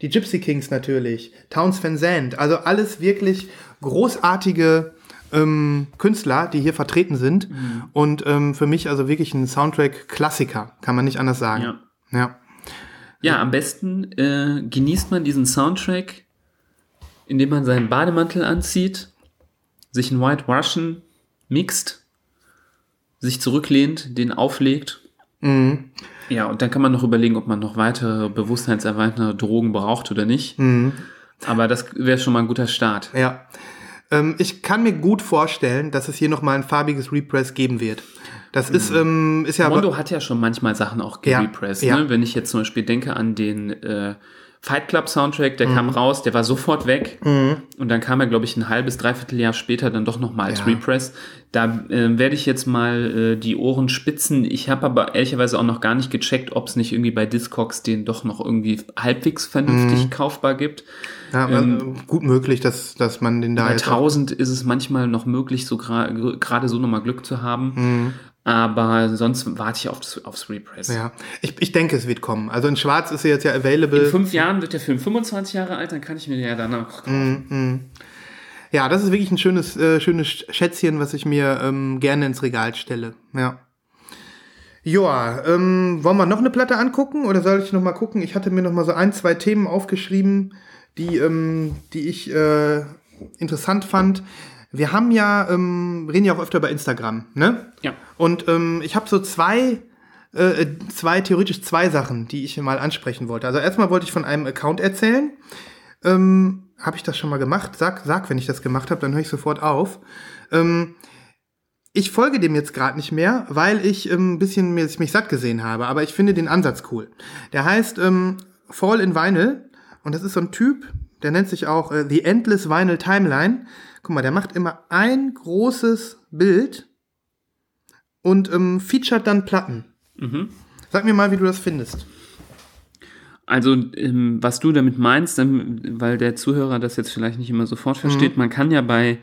die Gypsy Kings natürlich, Towns Van Zandt. Also alles wirklich großartige ähm, Künstler, die hier vertreten sind. Und ähm, für mich also wirklich ein Soundtrack-Klassiker, kann man nicht anders sagen. Ja. Ja. Ja, am besten äh, genießt man diesen Soundtrack, indem man seinen Bademantel anzieht, sich einen White Russian mixt, sich zurücklehnt, den auflegt. Mhm. Ja, und dann kann man noch überlegen, ob man noch weitere bewusstseinserweiternde Drogen braucht oder nicht. Mhm. Aber das wäre schon mal ein guter Start. Ja. Ähm, ich kann mir gut vorstellen, dass es hier nochmal ein farbiges Repress geben wird. Das ist, ähm, ist ja Mondo hat ja schon manchmal Sachen auch Ja, gerepressed. ja. Ne? Wenn ich jetzt zum Beispiel denke an den äh, Fight Club Soundtrack, der Mhm. kam raus, der war sofort weg. Und dann kam er, glaube ich, ein halbes, dreiviertel Jahr später dann doch nochmal als Ja. Repress. Da äh, werde ich jetzt mal äh, die Ohren spitzen. Ich habe aber ehrlicherweise auch noch gar nicht gecheckt, ob es nicht irgendwie bei Discogs den doch noch irgendwie halbwegs vernünftig Mhm. kaufbar gibt. Ja, ähm, äh, gut möglich, dass, dass man den da Bei jetzt auch, 1000 ist es manchmal noch möglich, so gra- gerade so nochmal Glück zu haben. Mhm. Aber sonst warte ich aufs, aufs Repress. ja. Ich, ich denke, es wird kommen. Also in Schwarz ist er jetzt ja available. In fünf Jahren wird der Film 25 Jahre alt, dann kann ich mir den ja danach kaufen. Ja, das ist wirklich ein schönes, äh, schönes Schätzchen, was ich mir ähm, gerne ins Regal stelle. Ja. Joa, ähm, wollen wir noch eine Platte angucken oder soll ich noch mal gucken? Ich hatte mir noch mal so ein, zwei Themen aufgeschrieben, die, ähm, die ich äh, interessant fand. Wir haben ja, ähm, reden ja auch öfter über Instagram, ne? Ja. Und ähm, ich habe so zwei, äh, zwei, theoretisch zwei Sachen, die ich mal ansprechen wollte. Also erstmal wollte ich von einem Account erzählen. Ähm, habe ich das schon mal gemacht? Sag, sag, wenn ich das gemacht habe, dann höre ich sofort auf. Ähm, ich folge dem jetzt gerade nicht mehr, weil ich ähm, ein bisschen mir, mich satt gesehen habe, aber ich finde den Ansatz cool. Der heißt ähm, Fall in Vinyl und das ist so ein Typ, der nennt sich auch äh, The Endless Vinyl Timeline. Guck mal, der macht immer ein großes Bild und ähm, featuret dann Platten. Mhm. Sag mir mal, wie du das findest. also ähm, was du damit meinst, dann, weil der Zuhörer das jetzt vielleicht nicht immer sofort versteht, man kann ja bei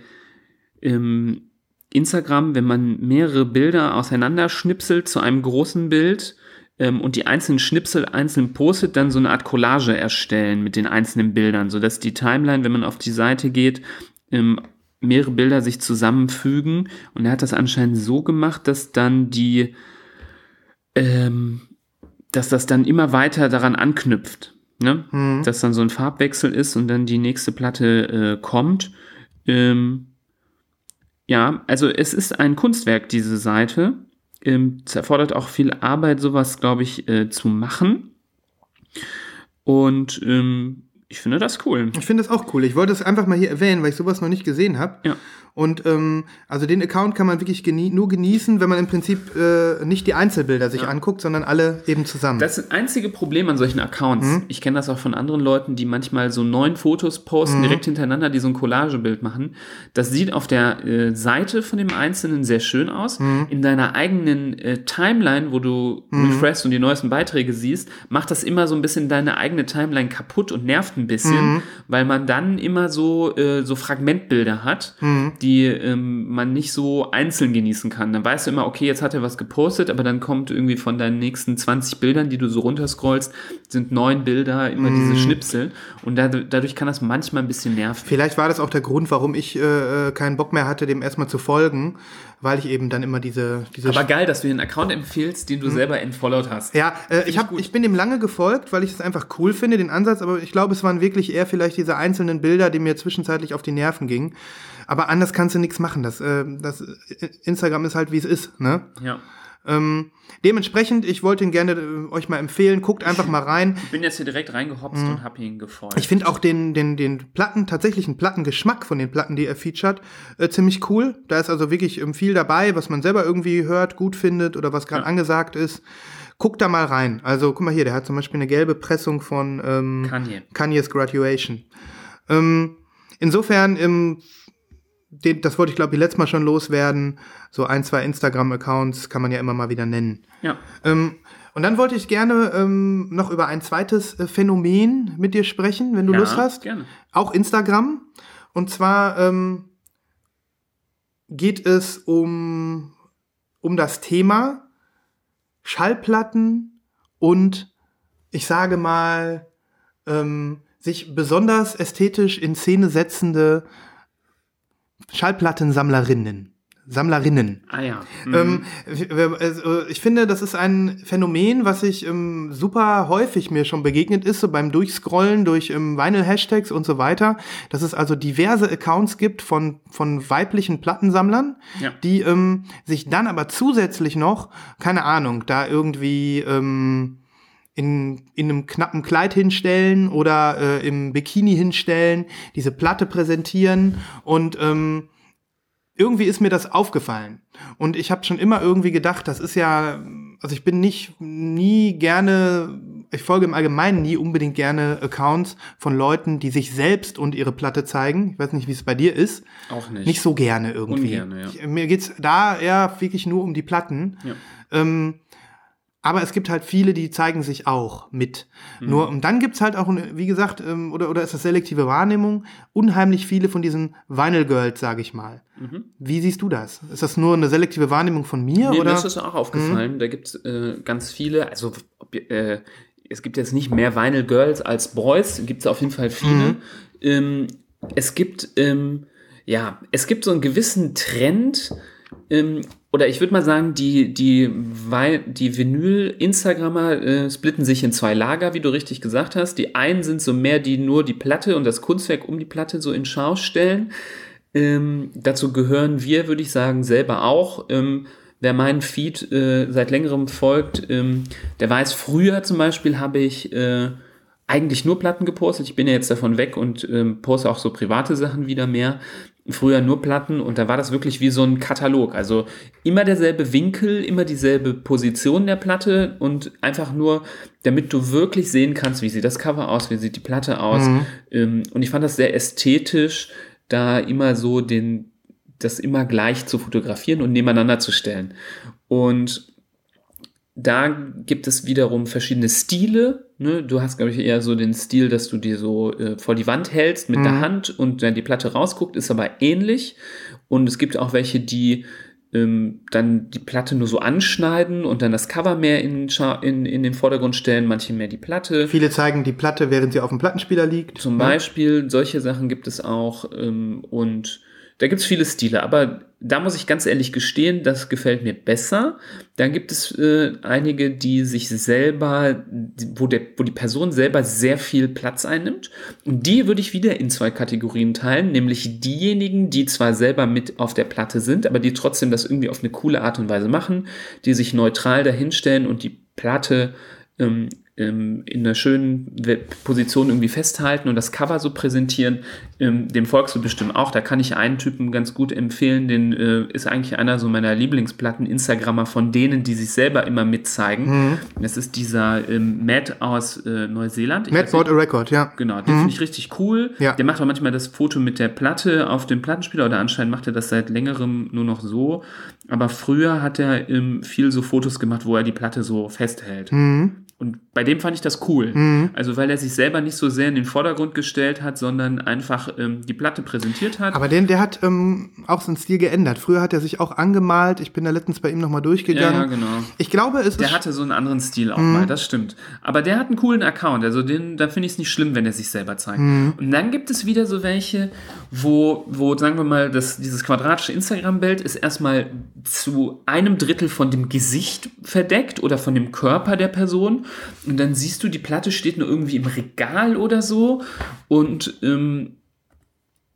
ähm, Instagram, wenn man mehrere Bilder auseinanderschnipselt zu einem großen Bild ähm, und die einzelnen Schnipsel einzeln postet, dann so eine Art Collage erstellen mit den einzelnen Bildern, sodass die Timeline, wenn man auf die Seite geht, ähm, mehrere Bilder sich zusammenfügen. Und er hat das anscheinend so gemacht, dass dann die, ähm, dass das dann immer weiter daran anknüpft. Ne? Mhm. Dass dann so ein Farbwechsel ist und dann die nächste Platte äh, kommt. Ähm, ja, also es ist ein Kunstwerk, diese Seite. Ähm, es erfordert auch viel Arbeit, sowas, glaube ich, äh, zu machen. Und ähm, ich finde das cool. Ich finde das auch cool. Ich wollte es einfach mal hier erwähnen, weil ich sowas noch nicht gesehen habe. Ja. Und ähm, also den Account kann man wirklich genie nur genießen, wenn man im Prinzip äh, nicht die Einzelbilder sich anguckt, sondern alle eben zusammen. Das ist das einzige Problem an solchen Accounts. Ich kenne das auch von anderen Leuten, die manchmal so neun Fotos posten, direkt hintereinander, die so ein Collagebild machen. Das sieht auf der äh, Seite von dem Einzelnen sehr schön aus. In deiner eigenen äh, Timeline, wo du refreshst und die neuesten Beiträge siehst, macht das immer so ein bisschen deine eigene Timeline kaputt und nervt ein bisschen, weil man dann immer so, äh, so Fragmentbilder hat, die ähm, man nicht so einzeln genießen kann. Dann weißt du immer, okay, jetzt hat er was gepostet, aber dann kommt irgendwie von deinen nächsten 20 Bildern, die du so runterscrollst, sind neun Bilder, immer diese Schnipsel. Und da, dadurch kann das manchmal ein bisschen nerven. Vielleicht war das auch der Grund, warum ich äh, äh, keinen Bock mehr hatte, dem erstmal zu folgen, weil ich eben dann immer diese diese Aber geil, dass du den Account empfiehlst, den du selber entfollowed hast. Ja, äh, ich, ich hab, gut. ich bin dem lange gefolgt, weil ich es einfach cool finde, den Ansatz, aber ich glaube, es waren wirklich eher vielleicht diese einzelnen Bilder, die mir zwischenzeitlich auf die Nerven gingen. Aber anders kannst du nichts machen. Das, äh, das äh, Instagram ist halt, wie es ist. Ne? Ja. Ähm, dementsprechend, ich wollte ihn gerne äh, euch mal empfehlen. Guckt einfach mal rein. Ich bin jetzt hier direkt reingehopst und hab ihn gefolgt. Ich finde auch den, den, den Platten, tatsächlichen Plattengeschmack von den Platten, die er featured, äh, ziemlich cool. Da ist also wirklich ähm, viel dabei, was man selber irgendwie hört, gut findet oder was gerade Ja. angesagt ist. Guckt da mal rein. Also, guck mal hier, der hat zum Beispiel eine gelbe Pressung von ähm, Kanye. Kanye's Graduation. Ähm, insofern, ähm, den, das wollte ich glaube ich letztes Mal schon loswerden. So ein, zwei Instagram-Accounts kann man ja immer mal wieder nennen. Ja. Ähm, und dann wollte ich gerne ähm, noch über ein zweites äh, Phänomen mit dir sprechen, wenn du Ja, Lust hast. gerne. Auch Instagram. Und zwar ähm, geht es um, um das Thema Schallplatten und ich sage mal, ähm, sich besonders ästhetisch in Szene setzende Schallplattensammlerinnen. Sammlerinnen. Ah ja. Ähm, w- also ich finde, das ist ein Phänomen, was ich ähm, super häufig mir schon begegnet ist, so beim Durchscrollen durch ähm, Vinyl-Hashtags und so weiter, dass es also diverse Accounts gibt von, von weiblichen Plattensammlern, Ja. die ähm, sich dann aber zusätzlich noch, keine Ahnung, da irgendwie ähm, in, in einem knappen Kleid hinstellen oder äh, im Bikini hinstellen, diese Platte präsentieren und ähm, irgendwie ist mir das aufgefallen. Und ich habe schon immer irgendwie gedacht, das ist ja, also ich bin nicht nie gerne, ich folge im Allgemeinen nie unbedingt gerne Accounts von Leuten, die sich selbst und ihre Platte zeigen. Ich weiß nicht, wie es bei dir ist. Auch nicht. Nicht so gerne irgendwie. Ungerne, ja. ich, mir geht's da eher wirklich nur um die Platten. Ja. Ähm, aber es gibt halt viele, die zeigen sich auch mit. Mhm. Nur, und dann gibt's halt auch, wie gesagt, ähm, oder, oder ist das selektive Wahrnehmung, unheimlich viele von diesen Vinyl Girls, sage ich mal. Mhm. Wie siehst du das? Ist das nur eine selektive Wahrnehmung von mir? Nee, oder? mir ist das auch aufgefallen. Da gibt es äh, ganz viele, also äh, es gibt jetzt nicht mehr Vinyl Girls als Boys, gibt es auf jeden Fall viele. Ähm, es gibt, ähm, ja, es gibt so einen gewissen Trend, ähm, oder ich würde mal sagen, die, die, die Vinyl-Instagrammer äh, splitten sich in zwei Lager, wie du richtig gesagt hast. Die einen sind so mehr, die nur die Platte und das Kunstwerk um die Platte so in Schau stellen. Ähm, dazu gehören wir, würde ich sagen, selber auch. Ähm, wer meinen Feed äh, seit längerem folgt, ähm, der weiß, früher zum Beispiel habe ich äh, eigentlich nur Platten gepostet. Ich bin ja jetzt davon weg und ähm, poste auch so private Sachen wieder mehr. Früher nur Platten und da war das wirklich wie so ein Katalog. Also immer derselbe Winkel, immer dieselbe Position der Platte und einfach nur, damit du wirklich sehen kannst, wie sieht das Cover aus, wie sieht die Platte aus. Ähm, und ich fand das sehr ästhetisch, da immer so den, das immer gleich zu fotografieren und nebeneinander zu stellen. Und da gibt es wiederum verschiedene Stile. Ne? Du hast, glaube ich, eher so den Stil, dass du dir so äh, vor die Wand hältst mit mhm. der Hand und dann die Platte rausguckt, ist aber ähnlich. Und es gibt auch welche, die ähm, dann die Platte nur so anschneiden und dann das Cover mehr in, in, in den Vordergrund stellen, manche mehr die Platte. Viele zeigen die Platte, während sie auf dem Plattenspieler liegt. Zum ja. Beispiel, solche Sachen gibt es auch. Ähm, und da gibt es viele Stile, aber da muss ich ganz ehrlich gestehen, das gefällt mir besser. Dann gibt es äh, einige, die sich selber, wo, der, wo die Person selber sehr viel Platz einnimmt. Und die würde ich wieder in zwei Kategorien teilen, nämlich diejenigen, die zwar selber mit auf der Platte sind, aber die trotzdem das irgendwie auf eine coole Art und Weise machen, die sich neutral dahinstellen und die Platte ähm, ähm, in einer schönen Position irgendwie festhalten und das Cover so präsentieren. Ähm, dem folgst du bestimmt auch. Da kann ich einen Typen ganz gut empfehlen. Den äh, ist eigentlich einer so meiner Lieblingsplatten, Instagrammer von denen, die sich selber immer mitzeigen. Mhm. Das ist dieser ähm, Matt aus äh, Neuseeland. Matt bought a record, ja. Genau, den mhm. finde ich richtig cool. Ja. Der macht auch manchmal das Foto mit der Platte auf dem Plattenspieler oder anscheinend macht er das seit längerem nur noch so. Aber früher hat er ähm, viel so Fotos gemacht, wo er die Platte so festhält. Mhm. Und bei dem fand ich das cool. Mhm. Also, weil er sich selber nicht so sehr in den Vordergrund gestellt hat, sondern einfach ähm, die Platte präsentiert hat. Aber den, der hat ähm, auch seinen Stil geändert. Früher hat er sich auch angemalt. Ich bin da letztens bei ihm nochmal durchgegangen. Ja, ja, genau. Ich glaube, es Der hatte so einen anderen Stil auch mhm. mal, das stimmt. Aber der hat einen coolen Account. Also, den, da finde ich es nicht schlimm, wenn er sich selber zeigt. Mhm. Und dann gibt es wieder so welche, wo, wo sagen wir mal, das, dieses quadratische Instagram-Bild ist erstmal zu einem Drittel von dem Gesicht verdeckt oder von dem Körper der Person und dann siehst du, die Platte steht nur irgendwie im Regal oder so. Und ähm,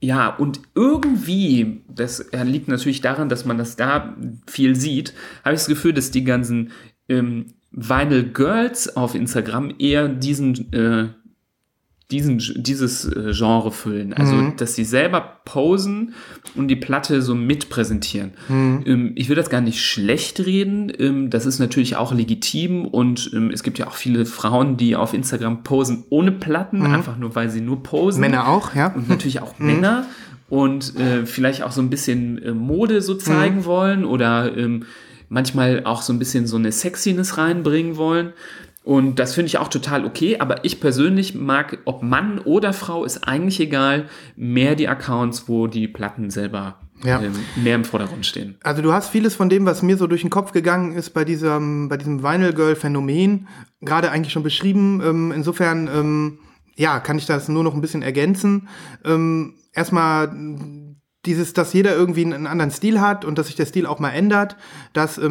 ja, und irgendwie, das liegt natürlich daran, dass man das da viel sieht, habe ich das Gefühl, dass die ganzen ähm, Vinyl Girls auf Instagram eher diesen äh, diesen, dieses äh, Genre füllen. Also, mhm. dass sie selber posen und die Platte so mit präsentieren. Mhm. Ähm, ich will das gar nicht schlecht reden. Ähm, das ist natürlich auch legitim und ähm, es gibt ja auch viele Frauen, die auf Instagram posen ohne Platten, mhm. einfach nur, weil sie nur posen. Männer auch, ja. Und natürlich auch mhm. Männer und äh, vielleicht auch so ein bisschen äh, Mode so zeigen mhm. wollen oder ähm, manchmal auch so ein bisschen so eine Sexiness reinbringen wollen. Und das finde ich auch total okay, aber ich persönlich mag, ob Mann oder Frau, ist eigentlich egal, mehr die Accounts, wo die Platten selber ja. ähm, mehr im Vordergrund stehen. Also du hast vieles von dem, was mir so durch den Kopf gegangen ist bei diesem, bei diesem Vinyl Girl Phänomen, gerade eigentlich schon beschrieben. Ähm, insofern, ähm, ja, kann ich das nur noch ein bisschen ergänzen. Erstmal dieses, dass jeder irgendwie einen anderen Stil hat und dass sich der Stil auch mal ändert, das,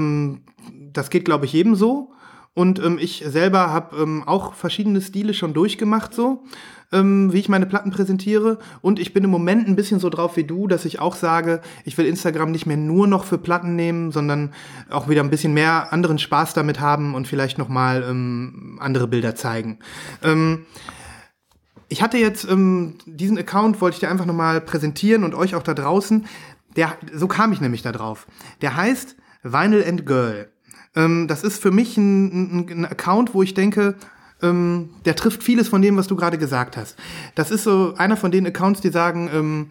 das geht, glaube ich, jedem so. Und ähm, ich selber habe ähm, auch verschiedene Stile schon durchgemacht, so ähm, wie ich meine Platten präsentiere. Und ich bin im Moment ein bisschen so drauf wie du, dass ich auch sage, ich will Instagram nicht mehr nur noch für Platten nehmen, sondern auch wieder ein bisschen mehr anderen Spaß damit haben und vielleicht noch mal ähm, andere Bilder zeigen. Ähm, ich hatte jetzt ähm, diesen Account, wollte ich dir einfach noch mal präsentieren und euch auch da draußen. Der, so kam ich nämlich da drauf. Der heißt Vinyl and Girl. Ähm, das ist für mich ein, ein, ein Account, wo ich denke, ähm, der trifft vieles von dem, was du gerade gesagt hast. Das ist so einer von den Accounts, die sagen, ähm,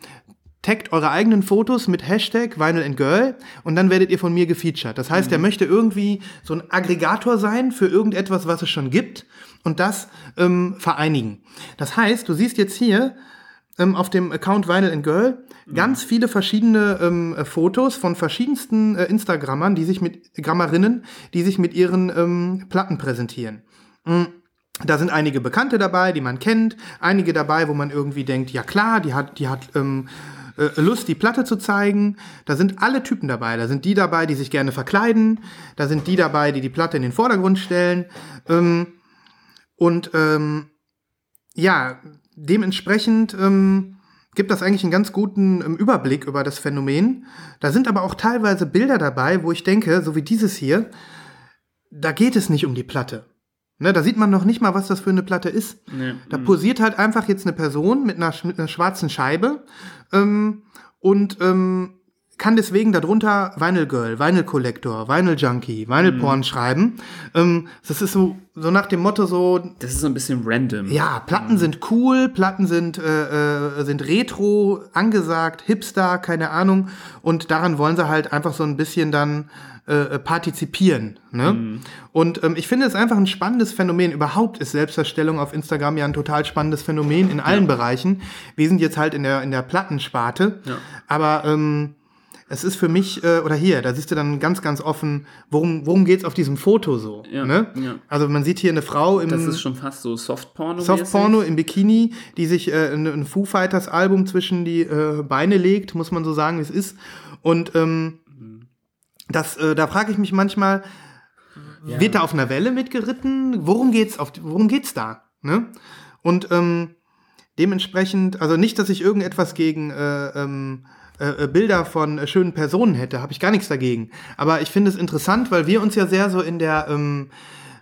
taggt eure eigenen Fotos mit Hashtag Vinyl and Girl und dann werdet ihr von mir gefeatured. Das heißt, mhm. er möchte irgendwie so ein Aggregator sein für irgendetwas, was es schon gibt und das ähm, vereinigen. Das heißt, du siehst jetzt hier ähm, auf dem Account Vinyl and Girl ganz viele verschiedene ähm, äh, Fotos von verschiedensten äh, Instagrammern, die sich mit Grammerinnen, die sich mit ihren ähm, Platten präsentieren. Mhm. Da sind einige Bekannte dabei, die man kennt, einige dabei, wo man irgendwie denkt, ja klar, die hat, die hat ähm, äh, Lust, die Platte zu zeigen. Da sind alle Typen dabei. Da sind die dabei, die sich gerne verkleiden. Da sind die dabei, die die Platte in den Vordergrund stellen. Ähm, und ähm, ja, dementsprechend ähm, gibt das eigentlich einen ganz guten ähm, Überblick über das Phänomen. Da sind aber auch teilweise Bilder dabei, wo ich denke, so wie dieses hier, da geht es nicht um die Platte. Ne, da sieht man noch nicht mal, was das für eine Platte ist. Nee. Da posiert halt einfach jetzt eine Person mit einer, mit einer schwarzen Scheibe ähm, und ähm, kann deswegen darunter Vinyl Girl, Vinyl Collector, Vinyl Junkie, Vinyl Porn schreiben. Ähm, das ist so, so nach dem Motto so, Das ist so ein bisschen random. ja, Platten sind cool, Platten sind, äh, äh, sind retro, angesagt, hipster, keine Ahnung. Und daran wollen sie halt einfach so ein bisschen dann äh, partizipieren. Ne? Und ähm, ich finde es einfach ein spannendes Phänomen. Überhaupt ist Selbstdarstellung auf Instagram ja ein total spannendes Phänomen in allen Bereichen. Wir sind jetzt halt in der, in der Plattensparte. Ja. Aber ähm, es ist für mich, äh, oder hier, da siehst du dann ganz, ganz offen, worum, worum geht's auf diesem Foto so. Ja, ne? ja. Also man sieht hier eine Frau im Das ist schon fast so Softporno. Softporno im Bikini, die sich äh, ein, ein Foo Fighters Album zwischen die äh, Beine legt, muss man so sagen, wie es ist. Und ähm, das, äh, da frage ich mich manchmal, Ja. wird da auf einer Welle mitgeritten? Worum geht's auf, worum geht's da? Ne? Und ähm, dementsprechend, also nicht, dass ich irgendetwas gegen äh, ähm, äh, äh, Bilder von äh, schönen Personen hätte, habe ich gar nichts dagegen. Aber ich finde es interessant, weil wir uns ja sehr so in der, ähm,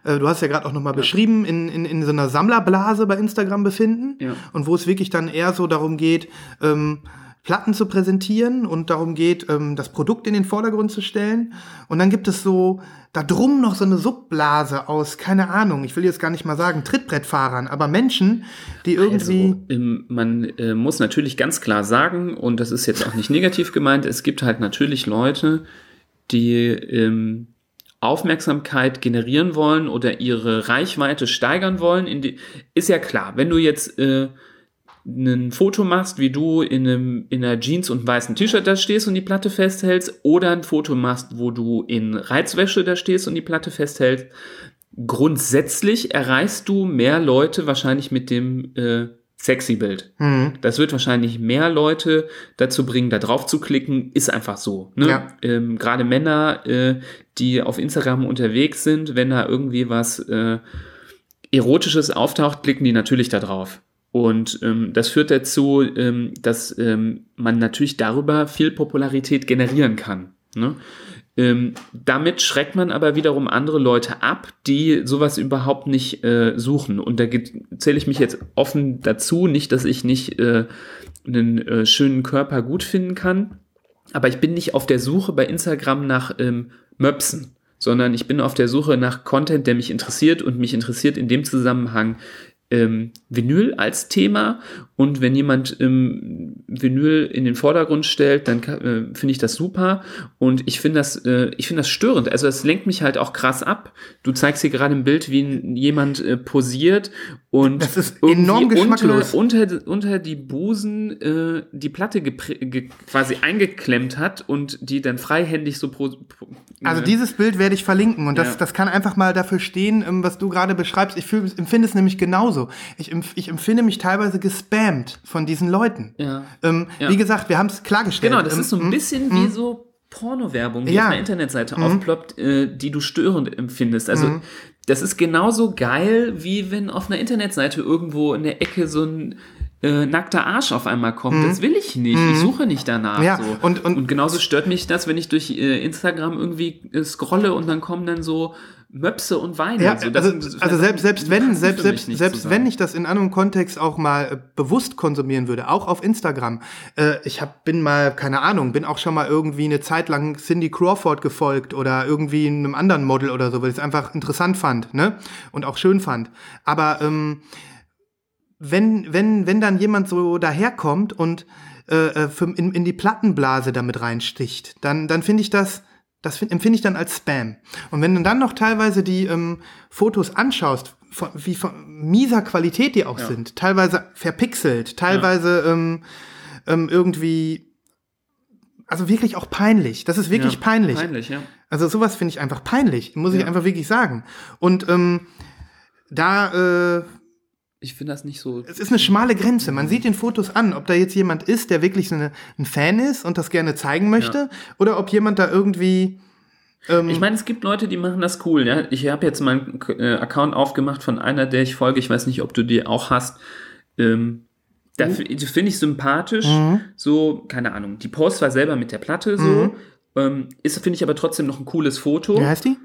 äh, du hast ja gerade auch nochmal beschrieben, in, in, in so einer Sammlerblase bei Instagram befinden. Ja. Und wo es wirklich dann eher so darum geht, ähm, Platten zu präsentieren und darum geht, ähm, das Produkt in den Vordergrund zu stellen. Und dann gibt es so da drum noch so eine Subblase aus, keine Ahnung, ich will jetzt gar nicht mal sagen Trittbrettfahrern, aber Menschen, die irgendwie. Also, man äh, muss natürlich ganz klar sagen, und das ist jetzt auch nicht negativ gemeint, es gibt halt natürlich Leute, die ähm, Aufmerksamkeit generieren wollen oder ihre Reichweite steigern wollen. Die, ist ja klar, wenn du jetzt äh, ein Foto machst, wie du in, einem, in einer Jeans und weißen T-Shirt da stehst und die Platte festhältst, oder ein Foto machst, wo du in Reizwäsche da stehst und die Platte festhältst, grundsätzlich erreichst du mehr Leute wahrscheinlich mit dem äh, sexy Bild. Hm, Das wird wahrscheinlich mehr Leute dazu bringen, da drauf zu klicken, ist einfach so. Ne? Ja. Ähm, Gerade Männer, äh, die auf Instagram unterwegs sind, wenn da irgendwie was äh, Erotisches auftaucht, klicken die natürlich da drauf. Und ähm, das führt dazu, ähm, dass ähm, man natürlich darüber viel Popularität generieren kann. Ne? Ähm, damit schreckt man aber wiederum andere Leute ab, die sowas überhaupt nicht äh, suchen. Und da zähle ich mich jetzt offen dazu, nicht, dass ich nicht äh, einen äh, schönen Körper gut finden kann, aber ich bin nicht auf der Suche bei Instagram nach ähm, Möpsen, sondern ich bin auf der Suche nach Content, der mich interessiert und mich interessiert in dem Zusammenhang ähm, Vinyl als Thema und wenn jemand ähm, Vinyl in den Vordergrund stellt, dann äh, finde ich das super und ich finde das, äh, ich finde das störend. Also es lenkt mich halt auch krass ab. Du zeigst hier gerade ein Bild, wie jemand äh, posiert und Das ist enorm geschmacklos. Unter, unter, unter die Busen äh, die Platte ge quasi eingeklemmt hat und die dann freihändig so pro, pro Also äh, dieses Bild werde ich verlinken und das, Ja. das kann einfach mal dafür stehen, ähm, was du gerade beschreibst. Ich fühl, empfinde es nämlich genauso. Ich, ich empfinde mich teilweise gespammt von diesen Leuten. Ja. Ähm, Ja. Wie gesagt, wir haben es klargestellt. Genau, das Ähm, ist so ein mm, bisschen wie so Porno-Werbung, die Ja. Mhm. auf einer Internetseite aufploppt, äh, die du störend empfindest. Also das ist genauso geil, wie wenn auf einer Internetseite irgendwo in der Ecke so ein äh, nackter Arsch auf einmal kommt. Das will ich nicht. Ich suche nicht danach. Mhm. Ja, so. und- und- genauso stört mich das, wenn ich durch äh, Instagram irgendwie äh, scrolle und dann kommen dann so Möpse und Weine. Ja, also, also das selbst, selbst wenn, selbst, selbst, selbst wenn ich das in einem Kontext auch mal äh, bewusst konsumieren würde, auch auf Instagram. Äh, ich hab, bin mal, keine Ahnung, bin auch schon mal irgendwie eine Zeit lang Cindy Crawford gefolgt oder irgendwie einem anderen Model oder so, weil ich es einfach interessant fand, ne? Und auch schön fand. Aber ähm, wenn, wenn, wenn dann jemand so daherkommt und äh, äh, in, in die Plattenblase damit reinsticht, dann, dann finde ich das, das find, empfinde ich dann als Spam. Und wenn du dann noch teilweise die ähm, Fotos anschaust, von, wie von mieser Qualität die auch Ja. sind, teilweise verpixelt, teilweise ähm, ähm, irgendwie, also wirklich auch peinlich. Das ist wirklich Ja, peinlich. Peinlich, ja. Also sowas finde ich einfach peinlich, muss ich Ja. einfach wirklich sagen. Und ähm, da äh, Ich finde das nicht so. es ist eine schmale Grenze. Man sieht den Fotos an, ob da jetzt jemand ist, der wirklich so eine, ein Fan ist und das gerne zeigen möchte, oder ob jemand da irgendwie. Ähm, Ich meine, es gibt Leute, die machen das cool. Ja? Ich habe jetzt meinen äh, Account aufgemacht von einer, der ich folge. Ich weiß nicht, ob du die auch hast. Ähm, da finde ich sympathisch. So, keine Ahnung. Die Post war selber mit der Platte so. Ähm, ist, finde ich aber trotzdem noch ein cooles Foto. wie heißt die?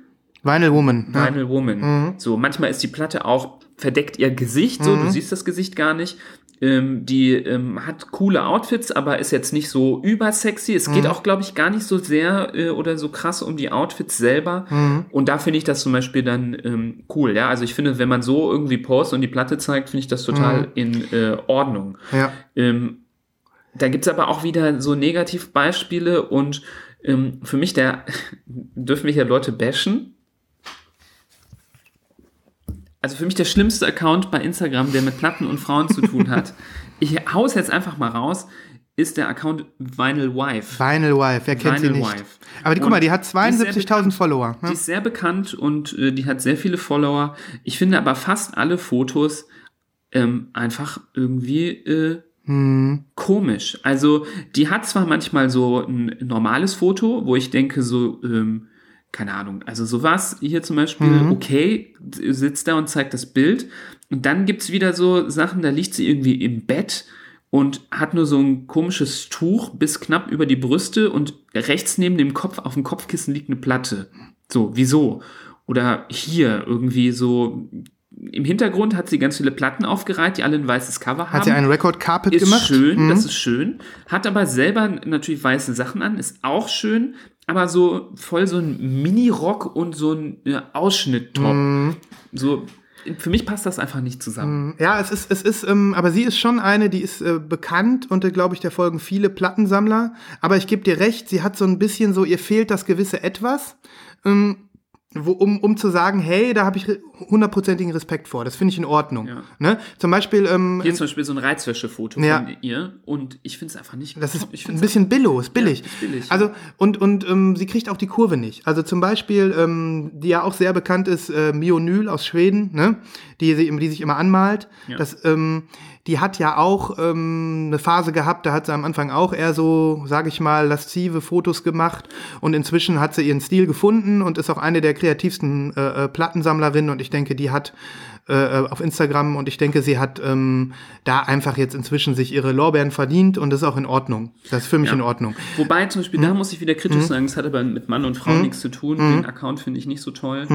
Vinyl Woman. Ja. Vinyl Woman. So, manchmal ist die Platte auch verdeckt ihr Gesicht, so, du siehst das Gesicht gar nicht. Ähm, die ähm, hat coole Outfits, aber ist jetzt nicht so übersexy. Es geht auch, glaube ich, gar nicht so sehr äh, oder so krass um die Outfits selber. Und da finde ich das zum Beispiel dann ähm, cool. Ja, also ich finde, wenn man so irgendwie postet und die Platte zeigt, finde ich das total in äh, Ordnung. Ja. Ähm, da gibt's aber auch wieder so Negativbeispiele und ähm, für mich, der dürfen wir hier Leute bashen. Also für mich der schlimmste Account bei Instagram, der mit Platten und Frauen zu tun hat. Ich hau's jetzt einfach mal raus, ist der Account Vinyl Wife. Vinyl Wife, wer kennt sie Vinyl nicht? Wife. Aber die, guck mal, die hat die ist sehr 72.000 bekannt. Follower. Die Ne? ist sehr bekannt und äh, die hat sehr viele Follower. Ich finde aber fast alle Fotos ähm, einfach irgendwie äh, Hm. komisch. Also die hat zwar manchmal so ein normales Foto, wo ich denke so, ähm, keine Ahnung, also sowas hier zum Beispiel, Mhm. okay, sitzt da und zeigt das Bild. Und dann gibt's wieder so Sachen, da liegt sie irgendwie im Bett und hat nur so ein komisches Tuch bis knapp über die Brüste und rechts neben dem Kopf, auf dem Kopfkissen liegt eine Platte. So, wieso? Oder hier irgendwie so, im Hintergrund hat sie ganz viele Platten aufgereiht, die alle ein weißes Cover haben Hat sie einen Record Carpet ist gemacht? schön, Mhm. das ist schön. Hat aber selber natürlich weiße Sachen an, ist auch schön, aber so voll so ein Mini-Rock und so ein Ausschnitt-Top. Mhm. So, für mich passt das einfach nicht zusammen. Ja, es ist, es ist, ähm, aber sie ist schon eine, die ist äh, bekannt und, äh, glaube ich, der folgen viele Plattensammler. Aber ich gebe dir recht, sie hat so ein bisschen so, ihr fehlt das gewisse Etwas. Ähm, wo, um, um zu sagen, hey, da habe ich hundertprozentigen Respekt vor. Das finde ich in Ordnung. Ja. Ne? Zum Beispiel, ähm, Hier zum Beispiel so ein Reizwäschefoto Ja. von ihr und ich finde es einfach nicht. Das ist ich ein bisschen billo, ist billig. Ja, billig. Also und und ähm, sie kriegt auch die Kurve nicht. Also zum Beispiel, ähm, die ja auch sehr bekannt ist, äh, Mionyl aus Schweden, ne? die, sie, die sich immer anmalt. Ja. Das, ähm, die hat ja auch ähm, eine Phase gehabt, da hat sie am Anfang auch eher so, sage ich mal, laszive Fotos gemacht. Und inzwischen hat sie ihren Stil gefunden und ist auch eine der kreativsten äh, äh, Plattensammlerinnen. Und ich denke, die hat äh, auf Instagram und ich denke, sie hat ähm, da einfach jetzt inzwischen sich ihre Lorbeeren verdient und das ist auch in Ordnung. Das ist für mich Ja. in Ordnung. Wobei zum Beispiel, Mhm. da muss ich wieder kritisch sagen, es hat aber mit Mann und Frau nichts zu tun. Den Account finde ich nicht so toll,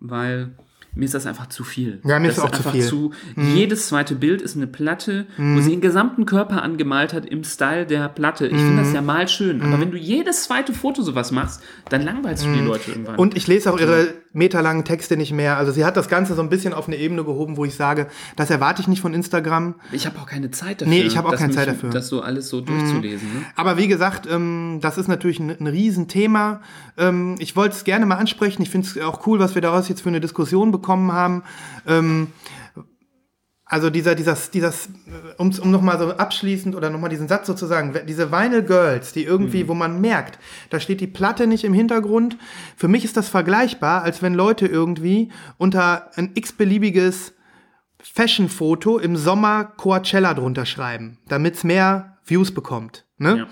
weil mir ist das einfach zu viel. Mhm. Ja, mir das ist auch zu einfach viel. Mhm. Zu, Jedes zweite Bild ist eine Platte, wo sie den gesamten Körper angemalt hat im Style der Platte. Ich finde Mhm. das ja mal schön, aber wenn du jedes zweite Foto sowas machst, dann langweilst du die Leute irgendwann. Mhm. Und ich lese auch ihre meterlangen Texte nicht mehr. Also sie hat das Ganze so ein bisschen auf eine Ebene gehoben, wo ich sage, das erwarte ich nicht von Instagram. ich habe auch keine Zeit dafür. Nee, ich habe auch keine Zeit dafür. Mhm. Das so alles so durchzulesen. Ne? Aber wie gesagt, ähm, das ist natürlich ein, ein Riesenthema. Ähm, ich wollte es gerne mal ansprechen. Ich finde es auch cool, was wir daraus jetzt für eine Diskussion bekommen haben. Also dieser, dieser, dieser, um, um nochmal so abschließend oder nochmal diesen Satz sozusagen, diese Vinyl Girls, die irgendwie, wo man merkt, da steht die Platte nicht im Hintergrund. Für mich ist das vergleichbar, als wenn Leute irgendwie unter ein x-beliebiges Fashion-Foto im Sommer Coachella drunter schreiben, damit es mehr Views bekommt. Ne? Ja.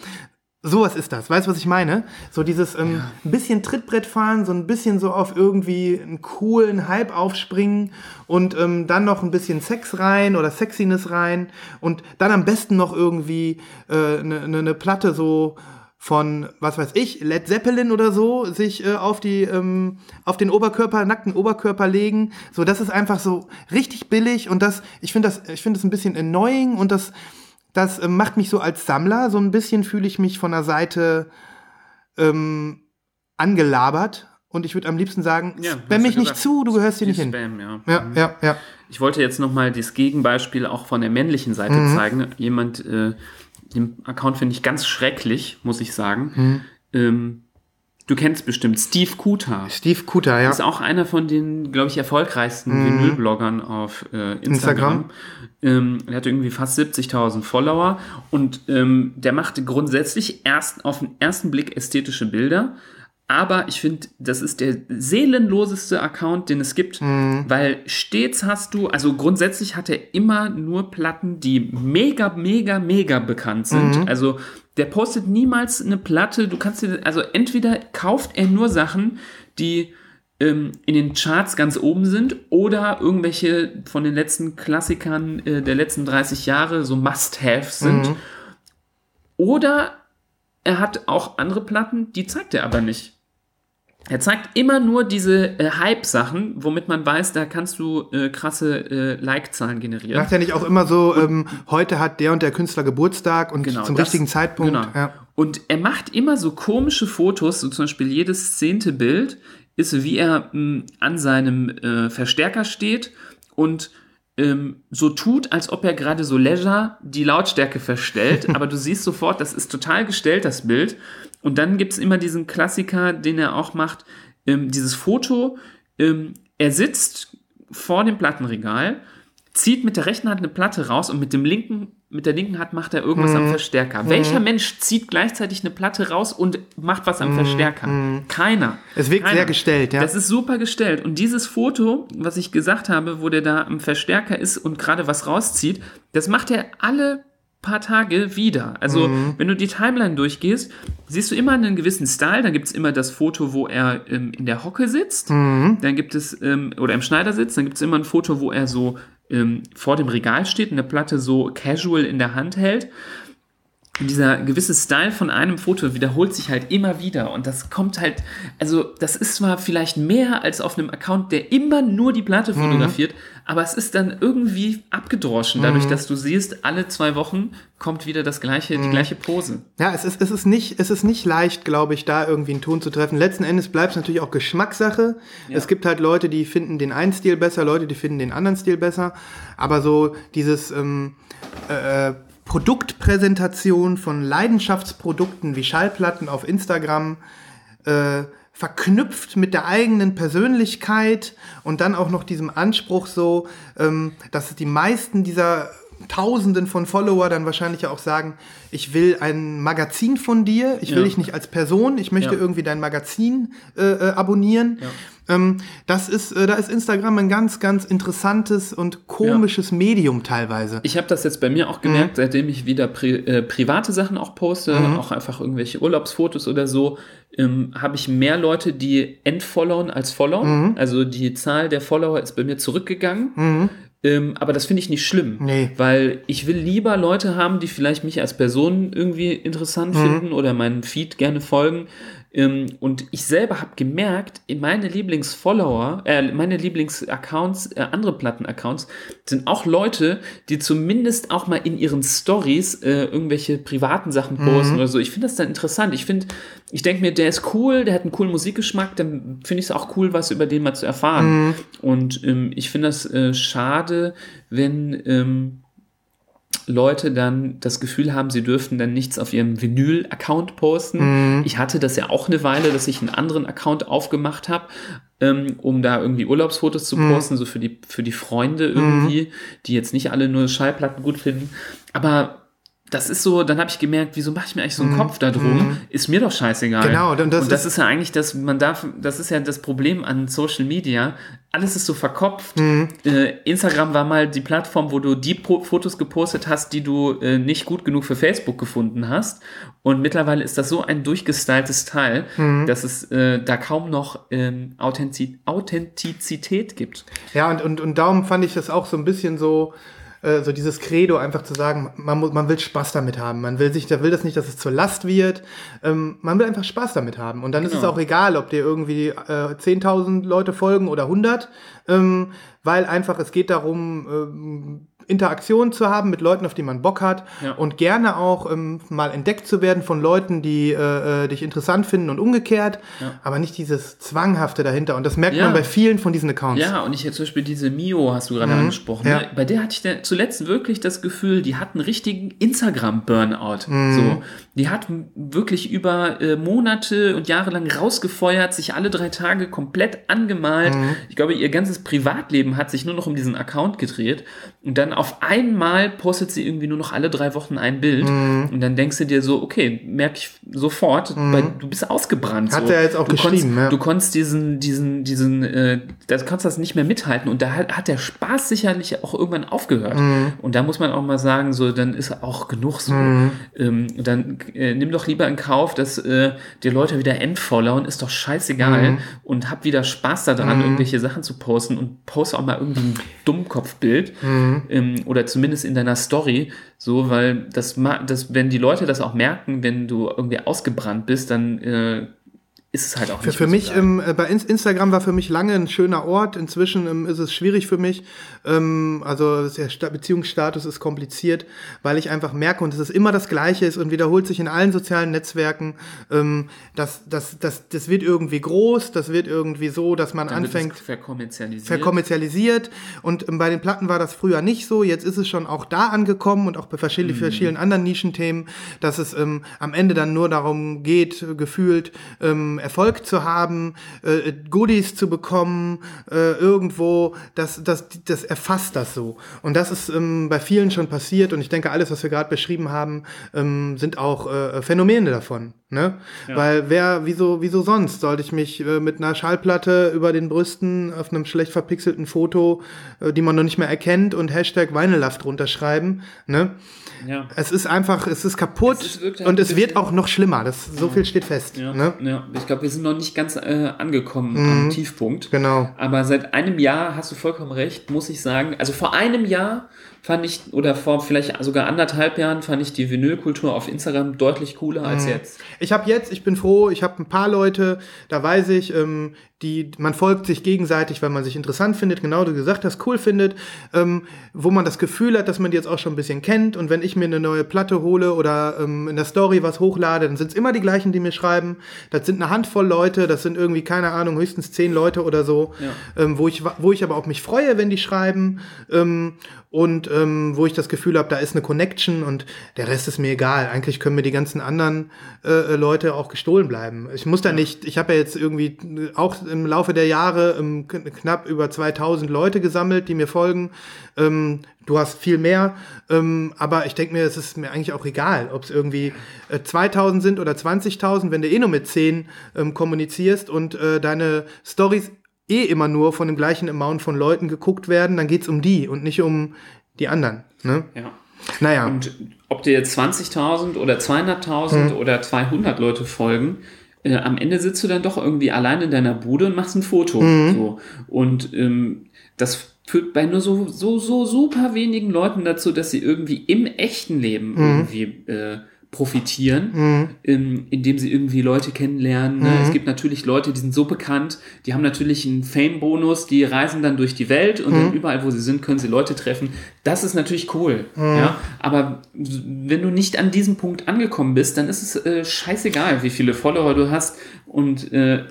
Sowas ist das. Weißt du, was ich meine? So dieses ähm, ein bisschen Trittbrett fahren, so ein bisschen so auf irgendwie einen coolen Hype aufspringen und ähm, dann noch ein bisschen Sex rein oder Sexiness rein und dann am besten noch irgendwie eine äh, ne, ne, ne Platte so von, was weiß ich, Led Zeppelin oder so, sich äh, auf die, ähm, auf den Oberkörper, nackten Oberkörper legen. So, das ist einfach so richtig billig und das, ich finde das, ich finde das ein bisschen annoying und das, das äh, macht mich so als Sammler, so ein bisschen fühle ich mich von der Seite ähm, angelabert und ich würde am liebsten sagen, Ja, spam mich nicht zu, du gehörst hier nicht hin. Spam, ja. Ja, ja, ja. Ich wollte jetzt nochmal das Gegenbeispiel auch von der männlichen Seite Mhm. zeigen. Jemand, äh, den Account finde ich ganz schrecklich, muss ich sagen. Mhm. Ähm, du kennst bestimmt Steve Kuta. Steve Kuta, ja. Ist auch einer von den, glaube ich, erfolgreichsten Vinyl-Bloggern auf äh, Instagram. Mhm. Instagram. Ähm, er hat irgendwie fast 70.000 Follower und ähm, der macht grundsätzlich erst auf den ersten Blick ästhetische Bilder. Aber ich finde, das ist der seelenloseste Account, den es gibt, weil stets hast du, also grundsätzlich hat er immer nur Platten, die mega, mega, mega bekannt sind. Also der postet niemals eine Platte, du kannst dir, also entweder kauft er nur Sachen, die ähm, in den Charts ganz oben sind oder irgendwelche von den letzten Klassikern äh, der letzten 30 Jahre so Must-Haves sind. Oder er hat auch andere Platten, die zeigt er aber nicht. Er zeigt immer nur diese äh, Hype-Sachen, womit man weiß, da kannst du äh, krasse äh, Like-Zahlen generieren. Macht ja nicht auch immer so, ähm, heute hat der und der Künstler Geburtstag und Genau, zum das- richtigen Zeitpunkt. Genau. Ja. Und er macht immer so komische Fotos, so zum Beispiel jedes zehnte Bild ist, wie er mh, an seinem äh, Verstärker steht und ähm, so tut, als ob er gerade so leisure die Lautstärke verstellt, aber du siehst sofort, das ist total gestellt, das Bild. Und dann gibt es immer diesen Klassiker, den er auch macht, ähm, dieses Foto, ähm, er sitzt vor dem Plattenregal, zieht mit der rechten Hand eine Platte raus und mit dem linken, mit der linken Hand macht er irgendwas am Verstärker. Welcher Mensch zieht gleichzeitig eine Platte raus und macht was am Verstärker? Keiner. Es wirkt Keiner. sehr gestellt, ja. Das ist super gestellt. Und dieses Foto, was ich gesagt habe, wo der da am Verstärker ist und gerade was rauszieht, das macht er alle paar Tage wieder. Also, Mhm. wenn du die Timeline durchgehst, siehst du immer einen gewissen Style. Da gibt es immer das Foto, wo er ähm, in der Hocke sitzt. Mhm. Dann gibt es, ähm, oder im Schneidersitz, dann gibt es immer ein Foto, wo er so ähm, vor dem Regal steht und eine Platte so casual in der Hand hält. Dieser gewisse Style von einem Foto wiederholt sich halt immer wieder und das kommt halt, also das ist zwar vielleicht mehr als auf einem Account, der immer nur die Platte fotografiert, aber es ist dann irgendwie abgedroschen, dadurch, dass du siehst, alle zwei Wochen kommt wieder das gleiche, die gleiche Pose. Ja, es ist, es ist nicht, es ist nicht leicht, glaube ich, da irgendwie einen Ton zu treffen. Letzten Endes bleibt es natürlich auch Geschmackssache. Es gibt halt Leute, die finden den einen Stil besser, Leute, die finden den anderen Stil besser. Aber so dieses ähm, äh, Produktpräsentation von Leidenschaftsprodukten wie Schallplatten auf Instagram, äh, verknüpft mit der eigenen Persönlichkeit und dann auch noch diesem Anspruch so, ähm, dass die meisten dieser Tausenden von Follower dann wahrscheinlich ja auch sagen, ich will ein Magazin von dir, ich will Ja. dich nicht als Person, ich möchte Ja. irgendwie dein Magazin äh, äh, abonnieren. Ähm, das ist, äh, da ist Instagram ein ganz, ganz interessantes und komisches Medium teilweise. Ich habe das jetzt bei mir auch gemerkt, seitdem ich wieder pri äh, private Sachen auch poste, auch einfach irgendwelche Urlaubsfotos oder so, ähm, habe ich mehr Leute, die entfollowen als followen. Also die Zahl der Follower ist bei mir zurückgegangen. Ähm, aber das finde ich nicht schlimm, Nee. weil ich will lieber Leute haben, die vielleicht mich als Person irgendwie interessant finden oder meinen Feed gerne folgen. Ähm, und ich selber habe gemerkt, meine Lieblingsfollower, äh, meine Lieblingsaccounts, äh, andere Plattenaccounts, sind auch Leute, die zumindest auch mal in ihren Stories äh, irgendwelche privaten Sachen posten oder so. Ich finde das dann interessant. Ich finde, ich denke mir, der ist cool, der hat einen coolen Musikgeschmack, dann finde ich es auch cool, was über den mal zu erfahren. Und ähm, ich finde das äh, schade, wenn ähm, Leute dann das Gefühl haben, sie dürften dann nichts auf ihrem Vinyl-Account posten. Ich hatte das ja auch eine Weile, dass ich einen anderen Account aufgemacht habe, ähm, um da irgendwie Urlaubsfotos zu posten, so für die, für die Freunde irgendwie, die jetzt nicht alle nur Schallplatten gut finden. Aber das ist so, dann habe ich gemerkt, wieso mache ich mir eigentlich so einen Kopf da drum? Ist mir doch scheißegal. Genau, und das und das ist- ist ja eigentlich das, man darf, das ist ja das Problem an Social Media. Alles ist so verkopft. Äh, Instagram war mal die Plattform, wo du die Pro Fotos gepostet hast, die du äh, nicht gut genug für Facebook gefunden hast. Und mittlerweile ist das so ein durchgestyltes Teil, dass es äh, da kaum noch ähm, Authentiz Authentizität gibt. Ja, und, und, und darum fand ich das auch so ein bisschen so, äh, so dieses Credo, einfach zu sagen, man, muss, man will Spaß damit haben. Man will sich, der will das nicht, dass es zur Last wird. Ähm, man will einfach Spaß damit haben. Und dann ist es Genau. auch egal, ob dir irgendwie äh, 10.000 Leute folgen oder 100, ähm, weil einfach es geht darum, ähm, Interaktion zu haben mit Leuten, auf die man Bock hat Ja. und gerne auch ähm, mal entdeckt zu werden von Leuten, die äh, äh, dich interessant finden und umgekehrt, aber nicht dieses Zwanghafte dahinter. Und das merkt Ja. man bei vielen von diesen Accounts. Ja, und ich hätte zum Beispiel diese Mio, hast du gerade angesprochen. Ja. Ne? Bei der hatte ich zuletzt wirklich das Gefühl, die hat einen richtigen Instagram-Burnout. Mhm. So, die hat wirklich über äh, Monate und Jahre lang rausgefeuert, sich alle drei Tage komplett angemalt. Mhm. Ich glaube, ihr ganzes Privatleben hat sich nur noch um diesen Account gedreht. Und dann auf einmal postet sie irgendwie nur noch alle drei Wochen ein Bild. Mhm. Und dann denkst du dir so, okay, merke ich sofort, weil du bist ausgebrannt. Hat so. er jetzt auch du geschrieben, konntest, ja. Du konntest diesen, diesen, diesen, äh, das konntest das nicht mehr mithalten und da hat, hat der Spaß sicherlich auch irgendwann aufgehört. Mhm. Und da muss man auch mal sagen, so, dann ist auch genug so. Mhm. Ähm, dann äh, nimm doch lieber in Kauf, dass äh, die Leute wieder entfollowen, ist doch scheißegal Mhm. und hab wieder Spaß daran, irgendwelche Sachen zu posten und poste auch mal irgendwie ein Dummkopfbild Mhm. Ähm, oder zumindest in deiner Story, so, weil das, das, wenn die Leute das auch merken, wenn du irgendwie ausgebrannt bist, dann äh, ist es halt auch Für, nicht für mich, ähm, äh, bei Ins- Instagram war für mich lange ein schöner Ort. Inzwischen ähm, ist es schwierig für mich. Ähm, also der Sta- Beziehungsstatus ist kompliziert, weil ich einfach merke, und es ist immer das Gleiche ist und wiederholt sich in allen sozialen Netzwerken, ähm, dass das, das, das wird irgendwie groß, das wird irgendwie so, dass man Dann anfängt, verkommerzialisiert. verkommerzialisiert und ähm, bei den Platten war das früher nicht so. Jetzt ist es schon auch da angekommen und auch bei verschiedenen, Mhm. verschiedenen anderen Nischenthemen, dass es ähm, am Ende dann nur darum geht, gefühlt Erfolg zu haben, äh, Goodies zu bekommen, äh, irgendwo, das, das, das erfasst das so. Und das ist ähm, bei vielen schon passiert und ich denke, alles, was wir gerade beschrieben haben, ähm, sind auch äh, Phänomene davon. Ne? Weil wer, wieso, wieso sonst sollte ich mich äh, mit einer Schallplatte über den Brüsten auf einem schlecht verpixelten Foto, äh, die man noch nicht mehr erkennt und Hashtag Weinelaft runterschreiben, ne? Ja. Es ist einfach, es ist kaputt Es ist und es wird auch noch schlimmer. Das, so viel steht fest. Ja, Ne? ja. ich glaube, wir sind noch nicht ganz äh, angekommen Mhm. am Tiefpunkt. Genau. Aber seit einem Jahr hast du vollkommen recht, muss ich sagen. Also vor einem Jahr fand ich, oder vor vielleicht sogar anderthalb Jahren, fand ich die Vinylkultur auf Instagram deutlich cooler als Mhm. jetzt. Ich habe jetzt, ich bin froh, ich habe ein paar Leute, da weiß ich, ähm, die, man folgt sich gegenseitig, weil man sich interessant findet, genau du gesagt hast, cool findet, ähm, wo man das Gefühl hat, dass man die jetzt auch schon ein bisschen kennt. Und wenn ich mir eine neue Platte hole oder ähm, in der Story was hochlade, dann sind es immer die gleichen, die mir schreiben. Das sind eine Handvoll Leute, das sind irgendwie, keine Ahnung, höchstens zehn Leute oder so, ähm, wo, ich, wo ich aber auch mich freue, wenn die schreiben. Ähm, und ähm, wo ich das Gefühl habe, da ist eine Connection und der Rest ist mir egal. Eigentlich können mir die ganzen anderen äh, Leute auch gestohlen bleiben. Ich muss da nicht, ich habe ja jetzt irgendwie äh, auch im Laufe der Jahre ähm, kn- knapp über 2000 Leute gesammelt, die mir folgen. Ähm, du hast viel mehr, ähm, aber ich denke mir, es ist mir eigentlich auch egal, ob es irgendwie äh, 2000 sind oder 20.000, wenn du eh nur mit 10 ähm, kommunizierst und äh, deine Stories eh immer nur von dem gleichen Amount von Leuten geguckt werden, dann geht's um die und nicht um die anderen. Ne? Ja. Naja, Und ob dir jetzt 20.000 oder 200.000 Hm. oder 200 Leute folgen, äh, am Ende sitzt du dann doch irgendwie allein in deiner Bude und machst ein Foto. Hm. So. Und ähm, das führt bei nur so, so, so super wenigen Leuten dazu, dass sie irgendwie im echten Leben Hm. irgendwie äh, profitieren, ähm, indem sie irgendwie Leute kennenlernen. Ne? Es gibt natürlich Leute, die sind so bekannt, die haben natürlich einen Fame-Bonus, die reisen dann durch die Welt und dann überall, wo sie sind, können sie Leute treffen. Das ist natürlich cool. Ja? Aber wenn du nicht an diesem Punkt angekommen bist, dann ist es äh, scheißegal, wie viele Follower du hast und äh,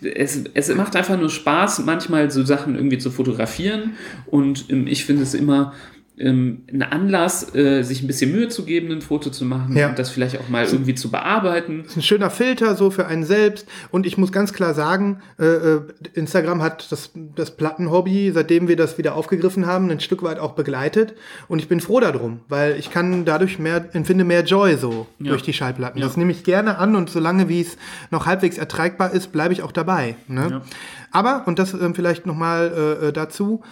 es, es macht einfach nur Spaß, manchmal so Sachen irgendwie zu fotografieren und ähm, ich finde es immer ähm, ein Anlass, äh, sich ein bisschen Mühe zu geben, ein Foto zu machen Ja. und das vielleicht auch mal irgendwie zu bearbeiten. ist ein schöner Filter so für einen selbst. Und ich muss ganz klar sagen, äh, äh, Instagram hat das, das Plattenhobby, seitdem wir das wieder aufgegriffen haben, ein Stück weit auch begleitet. Und ich bin froh darum, weil ich kann dadurch mehr, empfinde mehr Joy so Ja. durch die Schallplatten. Ja. Das nehme ich gerne an und solange wie es noch halbwegs ertragbar ist, bleibe ich auch dabei. Ne? Aber, und das ähm, vielleicht nochmal äh, äh, dazu,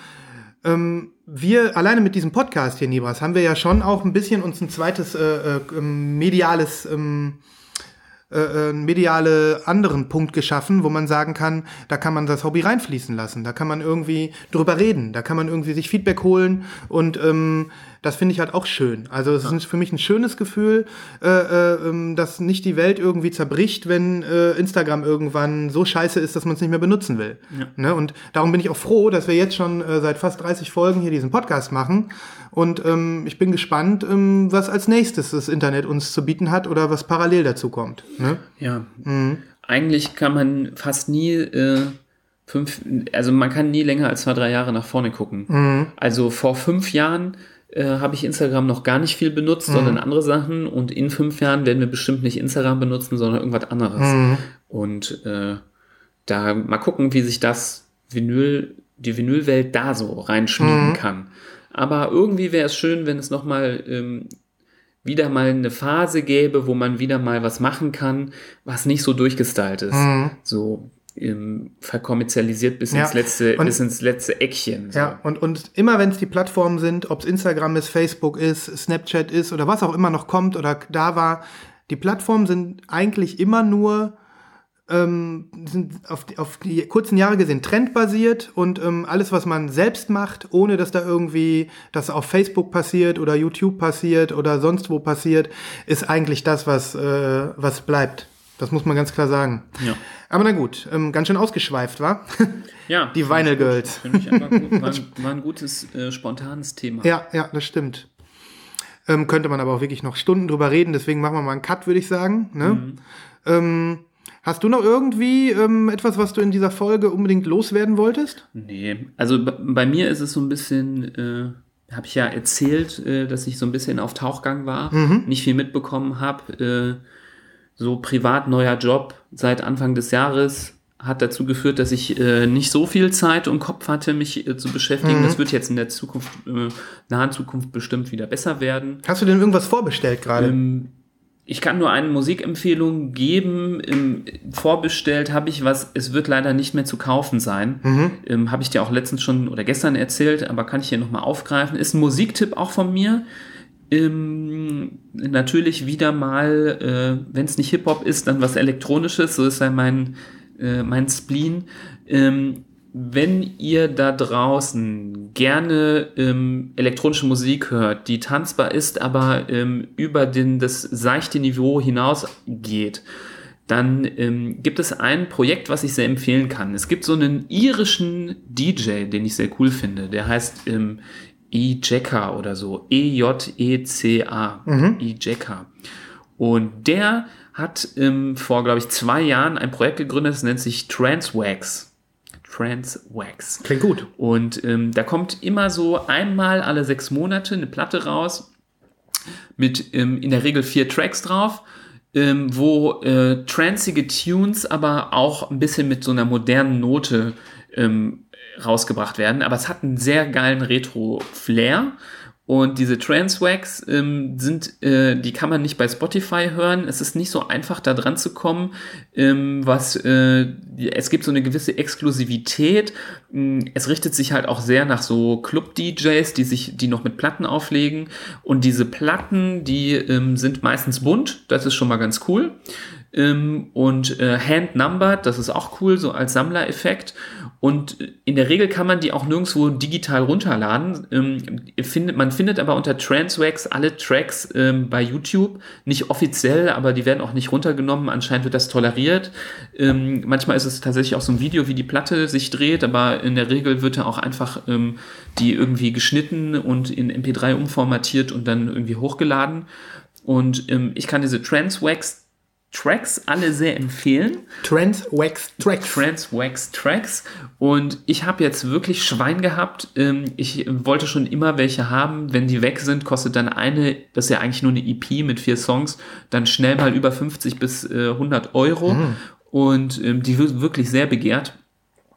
ähm, wir alleine mit diesem Podcast hier, Nibras, haben wir ja schon auch ein bisschen uns ein zweites äh, äh, ähm, mediales ähm, äh, äh, mediale anderen Punkt geschaffen, wo man sagen kann, da kann man das Hobby reinfließen lassen, da kann man irgendwie drüber reden, da kann man irgendwie sich Feedback holen und ähm, das finde ich halt auch schön. Also es ist für mich ein schönes Gefühl, äh, äh, ähm, dass nicht die Welt irgendwie zerbricht, wenn äh, Instagram irgendwann so scheiße ist, dass man es nicht mehr benutzen will. Ne? Und darum bin ich auch froh, dass wir jetzt schon äh, seit fast 30 Folgen hier diesen Podcast machen. Und ähm, ich bin gespannt, ähm, was als nächstes das Internet uns zu bieten hat oder was parallel dazu kommt. Ne? Ja. Eigentlich kann man fast nie äh, fünf, also man kann nie länger als zwei, drei Jahre nach vorne gucken. Also vor fünf Jahren äh, habe ich Instagram noch gar nicht viel benutzt, sondern andere Sachen. Und in fünf Jahren werden wir bestimmt nicht Instagram benutzen, sondern irgendwas anderes. Und äh, da mal gucken, wie sich das Vinyl, die Vinylwelt da so reinschmiegen kann. Aber irgendwie wäre es schön, wenn es nochmal ähm, wieder mal eine Phase gäbe, wo man wieder mal was machen kann, was nicht so durchgestylt ist. So ähm, verkommerzialisiert bis Ja, ins letzte, und- bis ins letzte Eckchen. So. Ja, und, und immer wenn es die Plattformen sind, ob es Instagram ist, Facebook ist, Snapchat ist oder was auch immer noch kommt oder da war, die Plattformen sind eigentlich immer nur ähm, sind auf die, auf die kurzen Jahre gesehen trendbasiert und ähm, alles, was man selbst macht, ohne dass da irgendwie das auf Facebook passiert oder YouTube passiert oder sonst wo passiert, ist eigentlich das, was, äh, was bleibt. Das muss man ganz klar sagen. Ja. Aber na gut, ähm, ganz schön ausgeschweift, war? Ja. Die Vinyl Girls. Finde ich einfach gut. War, war ein gutes, äh, spontanes Thema. Ja, ja, das stimmt. Ähm, könnte man aber auch wirklich noch Stunden drüber reden, deswegen machen wir mal einen Cut, würde ich sagen. Ne? Ähm, hast du noch irgendwie ähm, etwas, was du in dieser Folge unbedingt loswerden wolltest? Nee, also bei mir ist es so ein bisschen, äh, habe ich ja erzählt, äh, dass ich so ein bisschen auf Tauchgang war, nicht viel mitbekommen habe. Äh, so privat neuer Job seit Anfang des Jahres hat dazu geführt, dass ich äh, nicht so viel Zeit und Kopf hatte, mich äh, zu beschäftigen. Das wird jetzt in der Zukunft, äh, nahen Zukunft bestimmt wieder besser werden. Hast du denn irgendwas vorbestellt gerade? Ähm, ich kann nur eine Musikempfehlung geben. Ähm, vorbestellt habe ich was, es wird leider nicht mehr zu kaufen sein. Ähm, habe ich dir auch letztens schon oder gestern erzählt, aber kann ich hier nochmal aufgreifen. Ist ein Musiktipp auch von mir. Ähm, natürlich wieder mal, äh, wenn es nicht Hip-Hop ist, dann was Elektronisches. So ist ja mein, äh, mein Spleen. Ähm, wenn ihr da draußen gerne ähm, elektronische Musik hört, die tanzbar ist, aber ähm, über den, das seichte Niveau hinausgeht, dann ähm, gibt es ein Projekt, was ich sehr empfehlen kann. Es gibt so einen irischen DJ, den ich sehr cool finde. Der heißt ähm, E-Jekka oder so. E-J-E-C-A. E-Jekka. Und der hat ähm, vor, glaube ich, zwei Jahren ein Projekt gegründet, das nennt sich Transwax. Transwax. Klingt gut. Und ähm, da kommt immer so einmal alle sechs Monate eine Platte raus mit ähm, in der Regel vier Tracks drauf, ähm, wo äh, transige Tunes aber auch ein bisschen mit so einer modernen Note ähm, rausgebracht werden. Aber es hat einen sehr geilen Retro-Flair. Und diese Transwax ähm, sind, äh, die kann man nicht bei Spotify hören. Es ist nicht so einfach, da dran zu kommen. Ähm, was, äh, es gibt so eine gewisse Exklusivität. Ähm, Es richtet sich halt auch sehr nach so Club-DJs, die sich, die noch mit Platten auflegen. Und diese Platten, die ähm, sind meistens bunt. Das ist schon mal ganz cool. Ähm, und äh, hand-numbered, das ist auch cool, so als Sammlereffekt. Und in der Regel kann man die auch nirgendwo digital runterladen. Ähm, findet, man findet aber unter Transwax alle Tracks ähm, bei YouTube. Nicht offiziell, aber die werden auch nicht runtergenommen. Anscheinend wird das toleriert. Ähm, manchmal ist es tatsächlich auch so ein Video, wie die Platte sich dreht, aber in der Regel wird da auch einfach ähm, die irgendwie geschnitten und in MP3 umformatiert und dann irgendwie hochgeladen. Und ähm, ich kann diese Transwax Tracks alle sehr empfehlen. Transwax Tracks. Transwax Tracks. Und ich habe jetzt wirklich Schwein gehabt. Ähm, Ich wollte schon immer welche haben. Wenn die weg sind, kostet dann eine, das ist ja eigentlich nur eine EP mit vier Songs, dann schnell mal über 50 bis äh, 100 Euro. Und ähm, die wird wirklich sehr begehrt.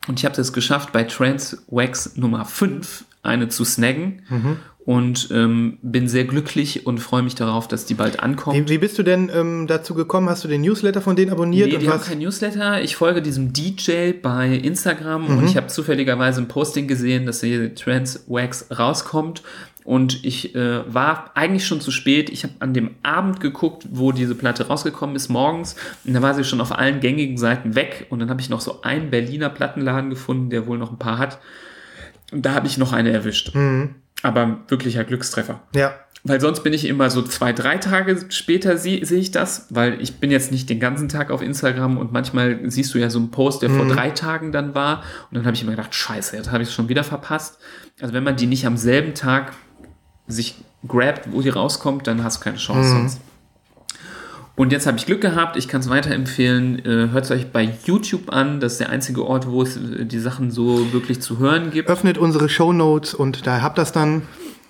Und ich habe es geschafft, bei Transwax Nummer 5 eine zu snaggen. Und ähm, bin sehr glücklich und freue mich darauf, dass die bald ankommt. Wie, bist du denn ähm, dazu gekommen? Hast du den Newsletter von denen abonniert? Nee, und die haben was? kein Newsletter. Ich folge diesem DJ bei Instagram Mhm. und ich habe zufälligerweise ein Posting gesehen, dass die Transwax rauskommt. Und ich äh, war eigentlich schon zu spät. Ich habe an dem Abend geguckt, wo diese Platte rausgekommen ist, morgens. Und da war sie schon auf allen gängigen Seiten weg. Und dann habe ich noch so einen Berliner Plattenladen gefunden, der wohl noch ein paar hat. Und da habe ich noch eine erwischt. Mhm. Aber wirklicher Glückstreffer. Ja. Weil sonst bin ich immer so zwei, drei Tage später sehe seh ich das, weil ich bin jetzt nicht den ganzen Tag auf Instagram und manchmal siehst du ja so einen Post, der vor drei Tagen dann war und dann habe ich immer gedacht, scheiße, jetzt habe ich es schon wieder verpasst. Also wenn man die nicht am selben Tag sich grabt, wo die rauskommt, dann hast du keine Chance sonst. Und jetzt habe ich Glück gehabt, ich kann es weiterempfehlen. Äh, Hört es euch bei YouTube an, das ist der einzige Ort, wo es äh, die Sachen so wirklich zu hören gibt. Öffnet unsere Shownotes und da habt ihr das dann.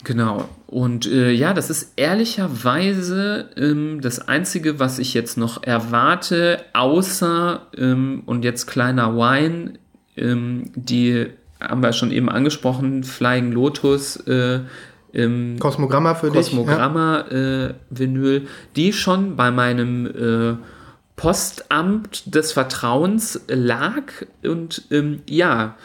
Genau. Und äh, ja, das ist ehrlicherweise ähm, das Einzige, was ich jetzt noch erwarte, außer, ähm, und jetzt kleiner Wine, ähm, die haben wir schon eben angesprochen, Flying Lotus, äh, ähm, Kosmogramma für dich. Ja. Kosmogramma äh, Vinyl, die schon bei meinem äh, Postamt des Vertrauens lag und ähm, ja,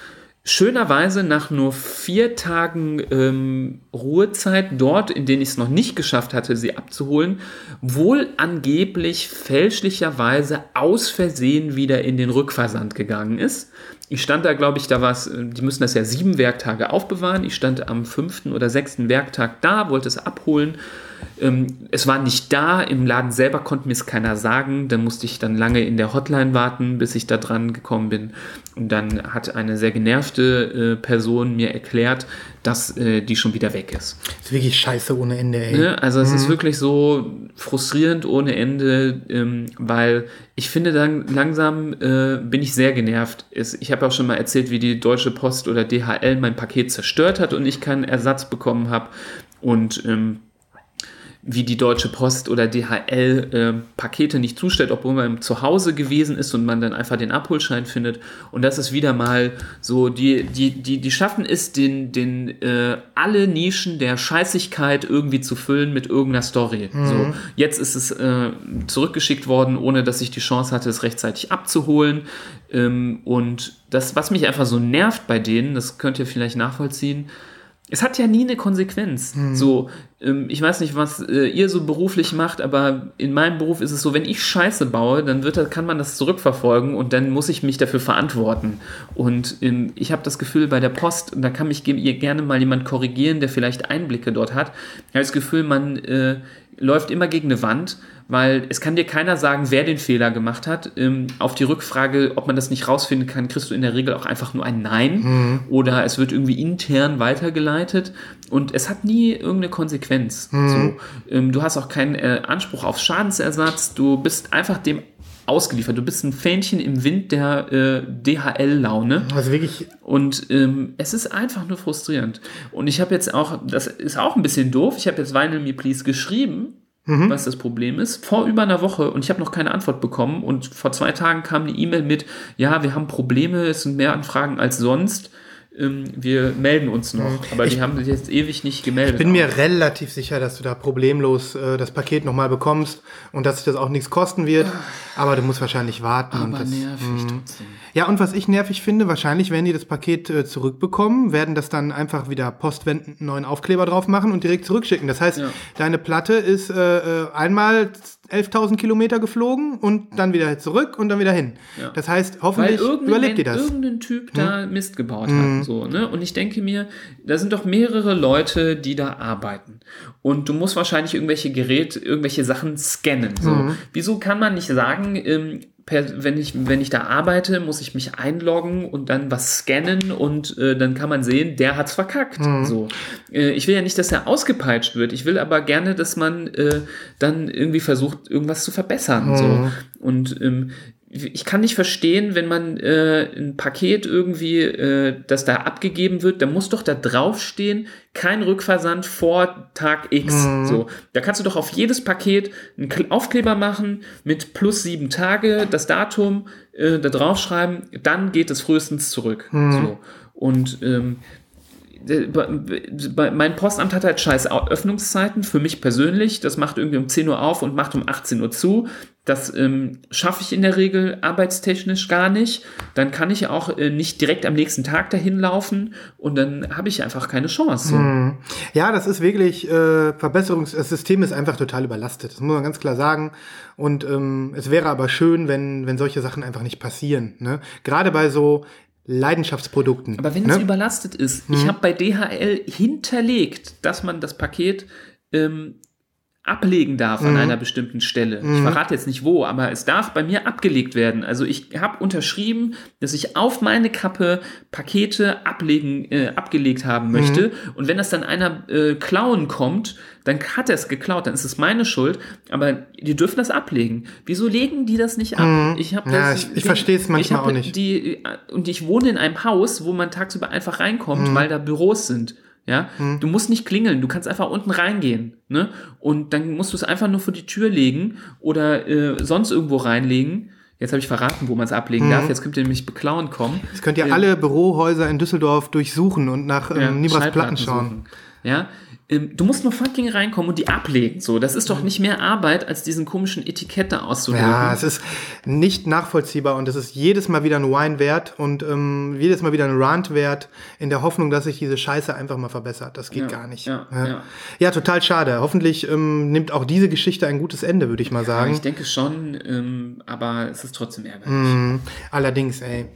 schönerweise nach nur vier Tagen ähm, Ruhezeit dort, in denen ich es noch nicht geschafft hatte, sie abzuholen, wohl angeblich fälschlicherweise aus Versehen wieder in den Rückversand gegangen ist. Ich stand da, glaube ich, da war es, äh, die müssen das ja sieben Werktage aufbewahren. Ich stand am fünften oder sechsten Werktag da, wollte es abholen. Ähm, es war nicht da, im Laden selber konnte mir es keiner sagen. Dann musste ich dann lange in der Hotline warten, bis ich da dran gekommen bin. Und dann hat eine sehr genervte äh, Person mir erklärt, dass äh, die schon wieder weg ist. Das ist wirklich scheiße ohne Ende, ey. Ne? Also es ist wirklich so frustrierend ohne Ende, ähm, weil ich finde dann langsam äh, bin ich sehr genervt. Es, ich habe auch schon mal erzählt, wie die Deutsche Post oder DHL mein Paket zerstört hat und ich keinen Ersatz bekommen habe. Und ähm, wie die Deutsche Post oder DHL äh, Pakete nicht zustellt, obwohl man zu Hause gewesen ist und man dann einfach den Abholschein findet. Und das ist wieder mal so, die, die, die, die schaffen es, den, den, äh, alle Nischen der Scheißigkeit irgendwie zu füllen mit irgendeiner Story. Mhm. So, jetzt ist es äh, zurückgeschickt worden, ohne dass ich die Chance hatte, es rechtzeitig abzuholen. Ähm, und das, was mich einfach so nervt bei denen, das könnt ihr vielleicht nachvollziehen, es hat ja nie eine Konsequenz. So, ähm, ich weiß nicht, was äh, ihr so beruflich macht, aber in meinem Beruf ist es so, wenn ich Scheiße baue, dann wird, kann man das zurückverfolgen und dann muss ich mich dafür verantworten. Und ähm, ich habe das Gefühl bei der Post, und da kann mich ge gerne mal jemand korrigieren, der vielleicht Einblicke dort hat, ich habe das Gefühl, man äh, läuft immer gegen eine Wand, weil es kann dir keiner sagen, wer den Fehler gemacht hat. Ähm, auf die Rückfrage, ob man das nicht rausfinden kann, kriegst du in der Regel auch einfach nur ein Nein oder es wird irgendwie intern weitergeleitet und es hat nie irgendeine Konsequenz. So, ähm, du hast auch keinen äh, Anspruch auf Schadensersatz, du bist einfach dem ausgeliefert. Du bist ein Fähnchen im Wind der äh, DHL-Laune. Also wirklich, Und ähm, es ist einfach nur frustrierend. Und ich habe jetzt auch, das ist auch ein bisschen doof, ich habe jetzt Vinyl Me Please geschrieben, was das Problem ist, vor über einer Woche und ich habe noch keine Antwort bekommen. Und vor zwei Tagen kam eine E-Mail mit, ja, wir haben Probleme, es sind mehr Anfragen als sonst. Ähm, wir melden uns noch. Aber die haben sich jetzt ewig nicht gemeldet. ich bin mir relativ sicher, dass du da problemlos äh, das Paket nochmal bekommst und dass sich das auch nichts kosten wird. Aber du musst wahrscheinlich warten. und aber das, nervig trotzdem. Ja, und was ich nervig finde, wahrscheinlich werden die das Paket äh, zurückbekommen, werden das dann einfach wieder postwendend einen neuen Aufkleber drauf machen und direkt zurückschicken. Das heißt, Ja. deine Platte ist äh, äh, einmal 11.000 Kilometer geflogen und dann wieder zurück und dann wieder hin. Ja. Das heißt, Weil hoffentlich überlebt ihr das. irgendein Typ da Mist gebaut hat. So, ne? Und ich denke mir, da sind doch mehrere Leute, die da arbeiten. Und du musst wahrscheinlich irgendwelche Geräte, irgendwelche Sachen scannen. So. Wieso kann man nicht sagen, ähm, wenn, ich, wenn ich da arbeite, muss ich mich einloggen und dann was scannen und äh, dann kann man sehen, der hat's verkackt. So. Äh, ich will ja nicht, dass er ausgepeitscht wird. Ich will aber gerne, dass man äh, dann irgendwie versucht, irgendwas zu verbessern. So. Und ähm, ich kann nicht verstehen, wenn man äh, ein Paket irgendwie, äh, das da abgegeben wird, da muss doch da draufstehen, kein Rückversand vor Tag X. So, da kannst du doch auf jedes Paket einen Kl- Aufkleber machen mit plus sieben Tage, das Datum äh, da draufschreiben, dann geht es frühestens zurück. So. Und ähm, äh, mein Postamt hat halt scheiß Öffnungszeiten für mich persönlich. Das macht irgendwie um 10 Uhr auf und macht um 18 Uhr zu. Das ähm, schaffe ich in der Regel arbeitstechnisch gar nicht. Dann kann ich auch äh, nicht direkt am nächsten Tag dahin laufen und dann habe ich einfach keine Chance. So. Ja, das ist wirklich äh, Verbesserungs. Das System ist einfach total überlastet. Das muss man ganz klar sagen. Und ähm, es wäre aber schön, wenn wenn solche Sachen einfach nicht passieren. Ne? Gerade bei so Leidenschaftsprodukten. Aber wenn ne? es überlastet ist, ich habe bei DHL hinterlegt, dass man das Paket ähm, ablegen darf an einer bestimmten Stelle. Ich verrate jetzt nicht wo, aber es darf bei mir abgelegt werden. Also ich habe unterschrieben, dass ich auf meine Kappe Pakete ablegen, äh, abgelegt haben möchte. Und wenn das dann einer äh, klauen kommt, dann hat er es geklaut, dann ist es meine Schuld. Aber die dürfen das ablegen. Wieso legen die das nicht ab? Ich habe Ja, das- ich- ich verstehe es manchmal auch nicht. Die, und ich wohne in einem Haus, wo man tagsüber einfach reinkommt, Mhm. weil da Büros sind. Ja, du musst nicht klingeln, du kannst einfach unten reingehen, ne? Und dann musst du es einfach nur vor die Tür legen oder äh, sonst irgendwo reinlegen. Jetzt habe ich verraten, wo man es ablegen Mhm. darf. Jetzt könnt ihr nämlich beklauen kommen. Jetzt könnt ihr alle Bürohäuser in Düsseldorf durchsuchen und nach ähm, Ja, Nibras Platten schauen. suchen. Ja, ähm, du musst nur fucking reinkommen und die ablegen. So, das ist doch nicht mehr Arbeit, als diesen komischen Etikett da. Ja, es ist nicht nachvollziehbar und es ist jedes Mal wieder ein Wine wert und ähm, jedes Mal wieder ein Rant wert, in der Hoffnung, dass sich diese Scheiße einfach mal verbessert. Das geht Ja, gar nicht. ja, ja. ja. Total schade. Hoffentlich ähm, nimmt auch diese Geschichte ein gutes Ende, würde ich mal sagen. ich denke schon, ähm, aber es ist trotzdem ärgerlich. Mhm. Allerdings, ey.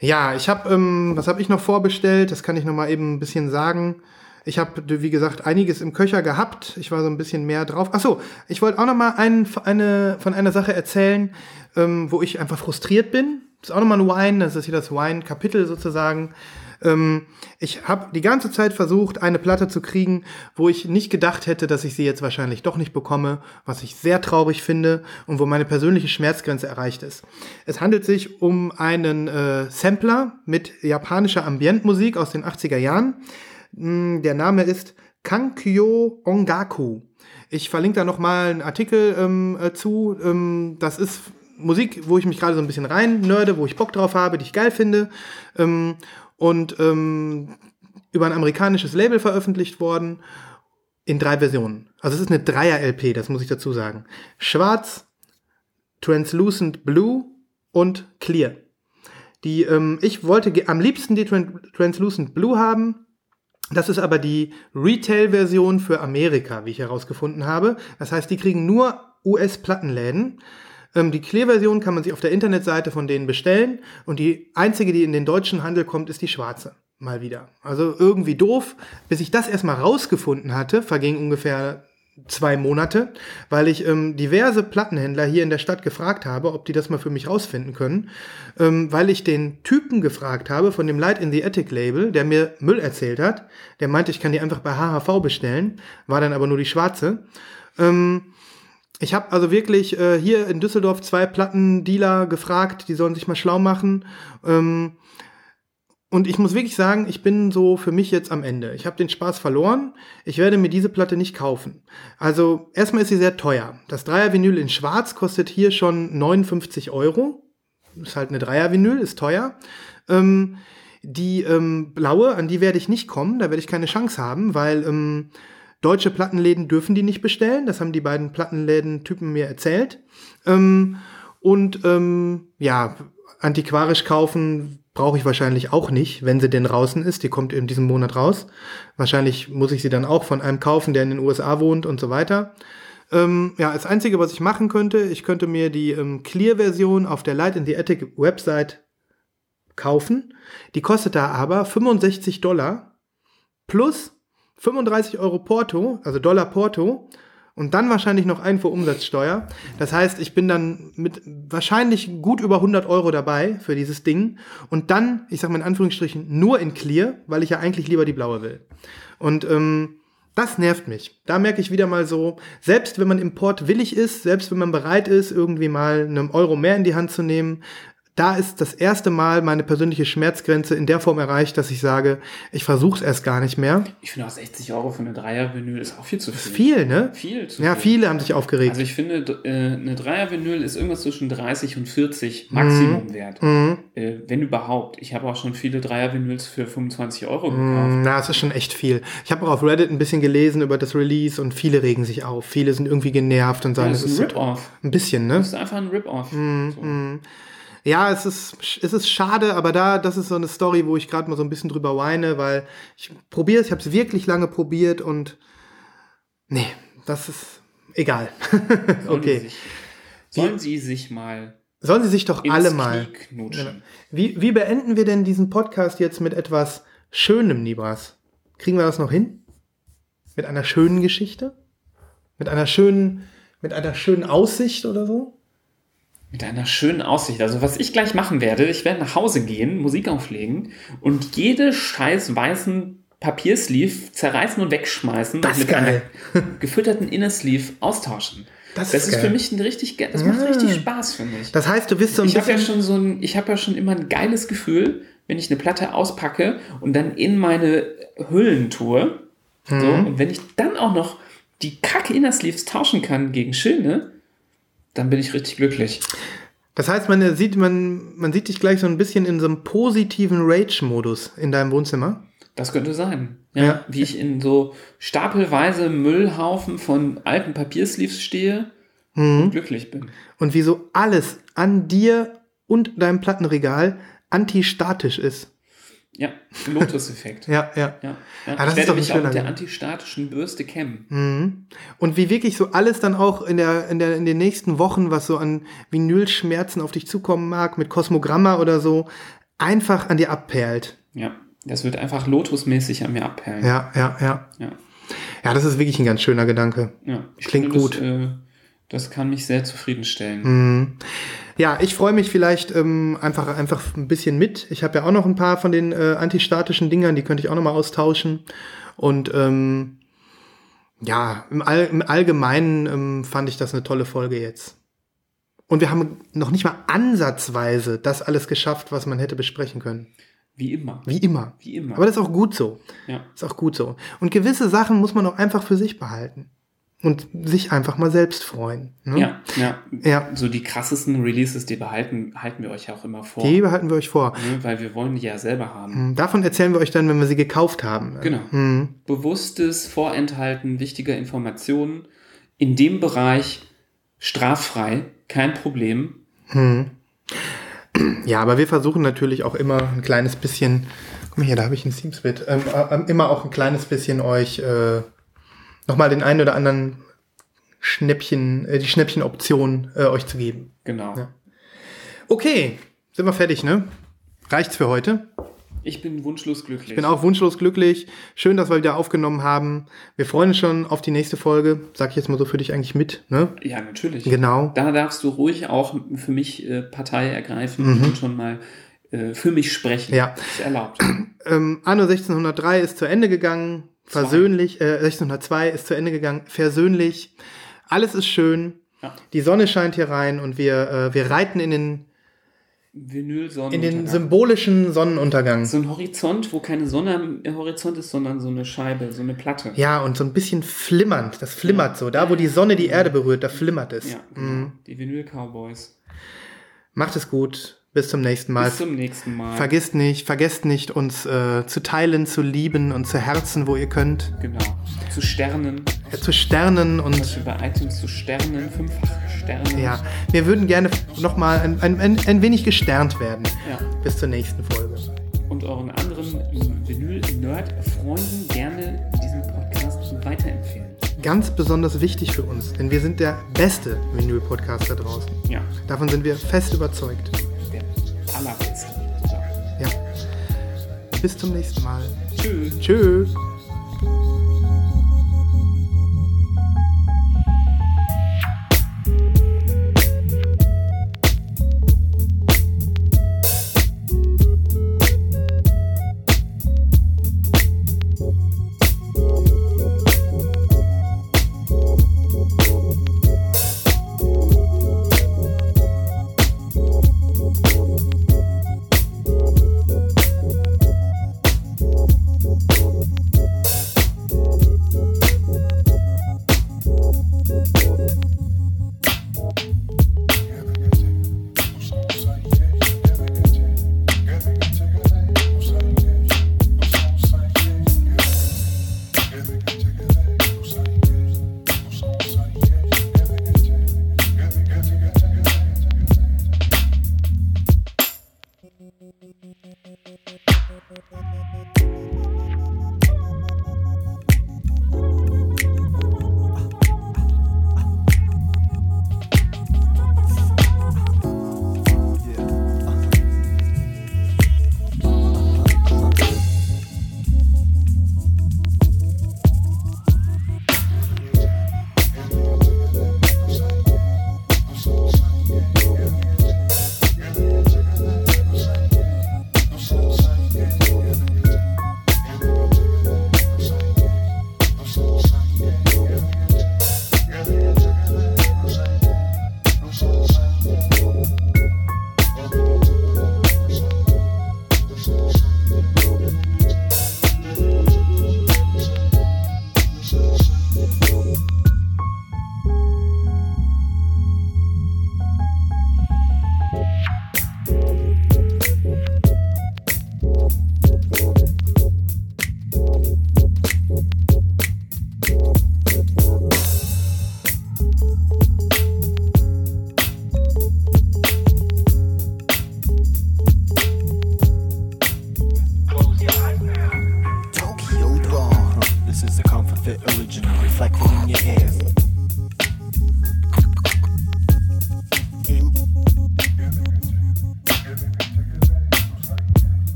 Ja, ich habe, ähm, was habe ich noch vorbestellt? Das kann ich noch mal eben ein bisschen sagen. Ich habe, wie gesagt, einiges im Köcher gehabt. Ich war so ein bisschen mehr drauf. Ach so, ich wollte auch noch mal ein, eine, von einer Sache erzählen, ähm, wo ich einfach frustriert bin. Das ist auch noch mal ein Wine. Das ist hier das Wine-Kapitel sozusagen. Ähm, ich habe die ganze Zeit versucht, eine Platte zu kriegen, wo ich nicht gedacht hätte, dass ich sie jetzt wahrscheinlich doch nicht bekomme, was ich sehr traurig finde und wo meine persönliche Schmerzgrenze erreicht ist. Es handelt sich um einen äh, Sampler mit japanischer Ambientmusik aus den 80er Jahren. Mm, der Name ist Kankyo Ongaku. Ich verlinke da noch mal einen Artikel ähm, äh, zu. Ähm, das ist Musik, wo ich mich gerade so ein bisschen rein nörde, wo ich Bock drauf habe, die ich geil finde. Ähm, und ähm, über ein amerikanisches Label veröffentlicht worden in drei Versionen. Also es ist eine Dreier-LP, das muss ich dazu sagen. Schwarz, Translucent Blue und Clear. Die, ähm, ich wollte am liebsten die Tran Translucent Blue haben. Das ist aber die Retail-Version für Amerika, wie ich herausgefunden habe. Das heißt, die kriegen nur US-Plattenläden. Ähm, die Clear-Version kann man sich auf der Internetseite von denen bestellen und die einzige, die in den deutschen Handel kommt, ist die schwarze. Mal wieder. Also irgendwie doof. Bis ich das erstmal rausgefunden hatte, verging ungefähr zwei Monate, weil ich ähm, diverse Plattenhändler hier in der Stadt gefragt habe, ob die das mal für mich rausfinden können, ähm, weil ich den Typen gefragt habe von dem Light in the Attic Label, der mir Müll erzählt hat, der meinte, ich kann die einfach bei HHV bestellen, war dann aber nur die schwarze. Ähm, ich habe also wirklich äh, hier in Düsseldorf zwei Plattendealer gefragt, die sollen sich mal schlau machen. Ähm, und ich muss wirklich sagen, ich bin so für mich jetzt am Ende. Ich habe den Spaß verloren. Ich werde mir diese Platte nicht kaufen. Also erstmal ist sie sehr teuer. Das Dreier-Vinyl in Schwarz kostet hier schon 59 Euro. Ist halt eine Dreier-Vinyl, ist teuer. Ähm, die ähm, blaue, an die werde ich nicht kommen. Da werde ich keine Chance haben, weil ähm, Deutsche Plattenläden dürfen die nicht bestellen. Das haben die beiden Plattenläden-Typen mir erzählt. Ähm, und ähm, ja, antiquarisch kaufen brauche ich wahrscheinlich auch nicht, wenn sie denn draußen ist. Die kommt in diesem Monat raus. Wahrscheinlich muss ich sie dann auch von einem kaufen, der in den USA wohnt und so weiter. Ähm, ja, das Einzige, was ich machen könnte, ich könnte mir die ähm, Clear-Version auf der Light in the Attic Website kaufen. Die kostet da aber 65 Dollar plus 35 Euro Porto, also Dollar Porto und dann wahrscheinlich noch Einfuhrumsatzsteuer. Das heißt, ich bin dann mit wahrscheinlich gut über 100 Euro dabei für dieses Ding und dann, ich sag mal in Anführungsstrichen, nur in Clear, weil ich ja eigentlich lieber die blaue will. Und ähm, das nervt mich. Da merke ich wieder mal so, selbst wenn man Import willig ist, selbst wenn man bereit ist, irgendwie mal einen Euro mehr in die Hand zu nehmen, da ist das erste Mal meine persönliche Schmerzgrenze in der Form erreicht, dass ich sage, ich versuche es erst gar nicht mehr. Ich finde auch 60 Euro für eine Dreier-Vinyl ist auch viel zu viel. Das ist viel, ne? Viel zu ja, viel. viele haben sich aufgeregt. Also ich finde, äh, eine Dreier-Vinyl ist irgendwas zwischen 30 und 40 Maximum wert. Mhm. Äh, wenn überhaupt. Ich habe auch schon viele Dreier-Vinyls für 25 Euro gekauft. Mm, Na, es ist schon echt viel. Ich habe auch auf Reddit ein bisschen gelesen über das Release und viele regen sich auf. Viele sind irgendwie genervt und sagen, das es ist ein Rip-Off. ein bisschen, ne? Das ist einfach ein Rip-Off. So. Ja, es ist, es ist schade, aber da, das ist so eine Story, wo ich gerade mal so ein bisschen drüber weine, weil ich probiere es, ich habe es wirklich lange probiert und nee, das ist egal. Sollen okay. Sie sich, sollen Sie sich mal Sollen sie sich doch alle mal. Wie, wie beenden wir denn diesen Podcast jetzt mit etwas Schönem, Nibras? Kriegen wir das noch hin? Mit einer schönen Geschichte? Mit einer schönen, mit einer schönen Aussicht oder so? Mit einer schönen Aussicht. Also was ich gleich machen werde, ich werde nach Hause gehen, Musik auflegen und jede scheiß weißen Papiersleeve zerreißen und wegschmeißen Das und ist mit geil. einem gefütterten Inner Sleeve austauschen. Das Das, ist ist, für mich ein richtig, das macht Ja. richtig Spaß für mich. Das heißt, du bist so ein ich habe ja bisschen. schon so ein, ich habe ja schon immer ein geiles Gefühl, wenn ich eine Platte auspacke und dann in meine Hüllen tue. So, Mhm. und wenn ich dann auch noch die kacke Inner Sleeves tauschen kann gegen schöne, dann bin ich richtig glücklich. Das heißt, man sieht, man, man sieht dich gleich so ein bisschen in so einem positiven Rage-Modus in deinem Wohnzimmer. Das könnte sein. Ja, Ja. Wie ich in so stapelweise Müllhaufen von alten Papiersleeves stehe Mhm. und glücklich bin. Und wie so alles an dir und deinem Plattenregal antistatisch ist. Ja, Lotus-Effekt. Ja, ja. Ja, ja. Ah, das ist ich werde doch ein mich auch mit der antistatischen Bürste kämmen. Mhm. Und wie wirklich so alles dann auch in, der, in, der, in den nächsten Wochen, was so an Vinylschmerzen auf dich zukommen mag, mit Kosmogramma oder so, einfach an dir abperlt. Ja. Das wird einfach lotusmäßig an mir abperlen. Ja, ja, ja. Ja. Ja, das ist wirklich ein ganz schöner Gedanke. ja. Klingt finde, gut. Das, äh, das kann mich sehr zufriedenstellen. Mhm. Ja, ich freue mich vielleicht ähm, einfach, einfach ein bisschen mit. Ich habe ja auch noch ein paar von den äh, antistatischen Dingern, die könnte ich auch noch mal austauschen. Und ähm, ja, im, All, im Allgemeinen ähm, fand ich das eine tolle Folge jetzt. Und wir haben noch nicht mal ansatzweise das alles geschafft, was man hätte besprechen können. Wie immer. Wie immer. Wie immer. Aber das ist auch gut so. ja. Ist auch gut so. Und gewisse Sachen muss man auch einfach für sich behalten. Und sich einfach mal selbst freuen. Ne? ja, ja. Ja. So die krassesten Releases, die behalten, halten wir euch ja auch immer vor. Die behalten wir euch vor. ne, weil wir wollen die ja selber haben. Hm, Davon erzählen wir euch dann, wenn wir sie gekauft haben. Genau. Hm. Bewusstes Vorenthalten wichtiger Informationen in dem Bereich straffrei, kein Problem. Ja, aber wir versuchen natürlich auch immer ein kleines bisschen, guck mal hier, da habe ich ein Steam-Split, ähm, äh, immer auch ein kleines bisschen euch äh, nochmal den einen oder anderen Schnäppchen, äh, die Schnäppchen-Option äh, euch zu geben. Genau. Ja. Okay, sind wir fertig, ne? Reicht's für heute? Ich bin wunschlos glücklich. Ich bin auch wunschlos glücklich. Schön, dass wir wieder aufgenommen haben. Wir freuen uns schon auf die nächste Folge. Sag ich jetzt mal so für dich eigentlich mit, ne? Ja, natürlich. Genau. Da darfst du ruhig auch für mich äh, Partei ergreifen und schon mal äh, für mich sprechen. Mhm. Ja. Ist erlaubt. Ähm, Anno 1603 ist zu Ende gegangen. Versöhnlich, äh, 1602 ist zu Ende gegangen. Versöhnlich. Alles ist schön. Ja. Die Sonne scheint hier rein und wir, äh, wir reiten in den, in den symbolischen Sonnenuntergang. so ein Horizont, wo keine Sonne am Horizont ist, sondern so eine Scheibe, so eine Platte. Ja, und so ein bisschen flimmernd. Das flimmert so. Da, wo die Sonne die Erde berührt, da flimmert es. Ja, genau. Die Vinyl-Cowboys. Macht es gut. Bis zum nächsten Mal. Bis zum nächsten Mal. Vergisst nicht, vergesst nicht, uns äh, zu teilen, zu lieben und zu herzen, wo ihr könnt. Genau. Zu Sternen. Äh, zu sternen und Also bei iTunes zu Sternen, fünffach Sterne. ja, wir würden gerne nochmal ein, ein, ein, ein wenig gesternt werden. Ja. Bis zur nächsten Folge. Und euren anderen Vinyl-Nerd-Freunden gerne diesen Podcast weiterempfehlen. Ganz besonders wichtig für uns, denn wir sind der beste Vinyl-Podcast da draußen. Ja, Davon sind wir fest überzeugt. Allerbeste. So. Ja. Bis zum nächsten Mal. Tschüss. Tschüss.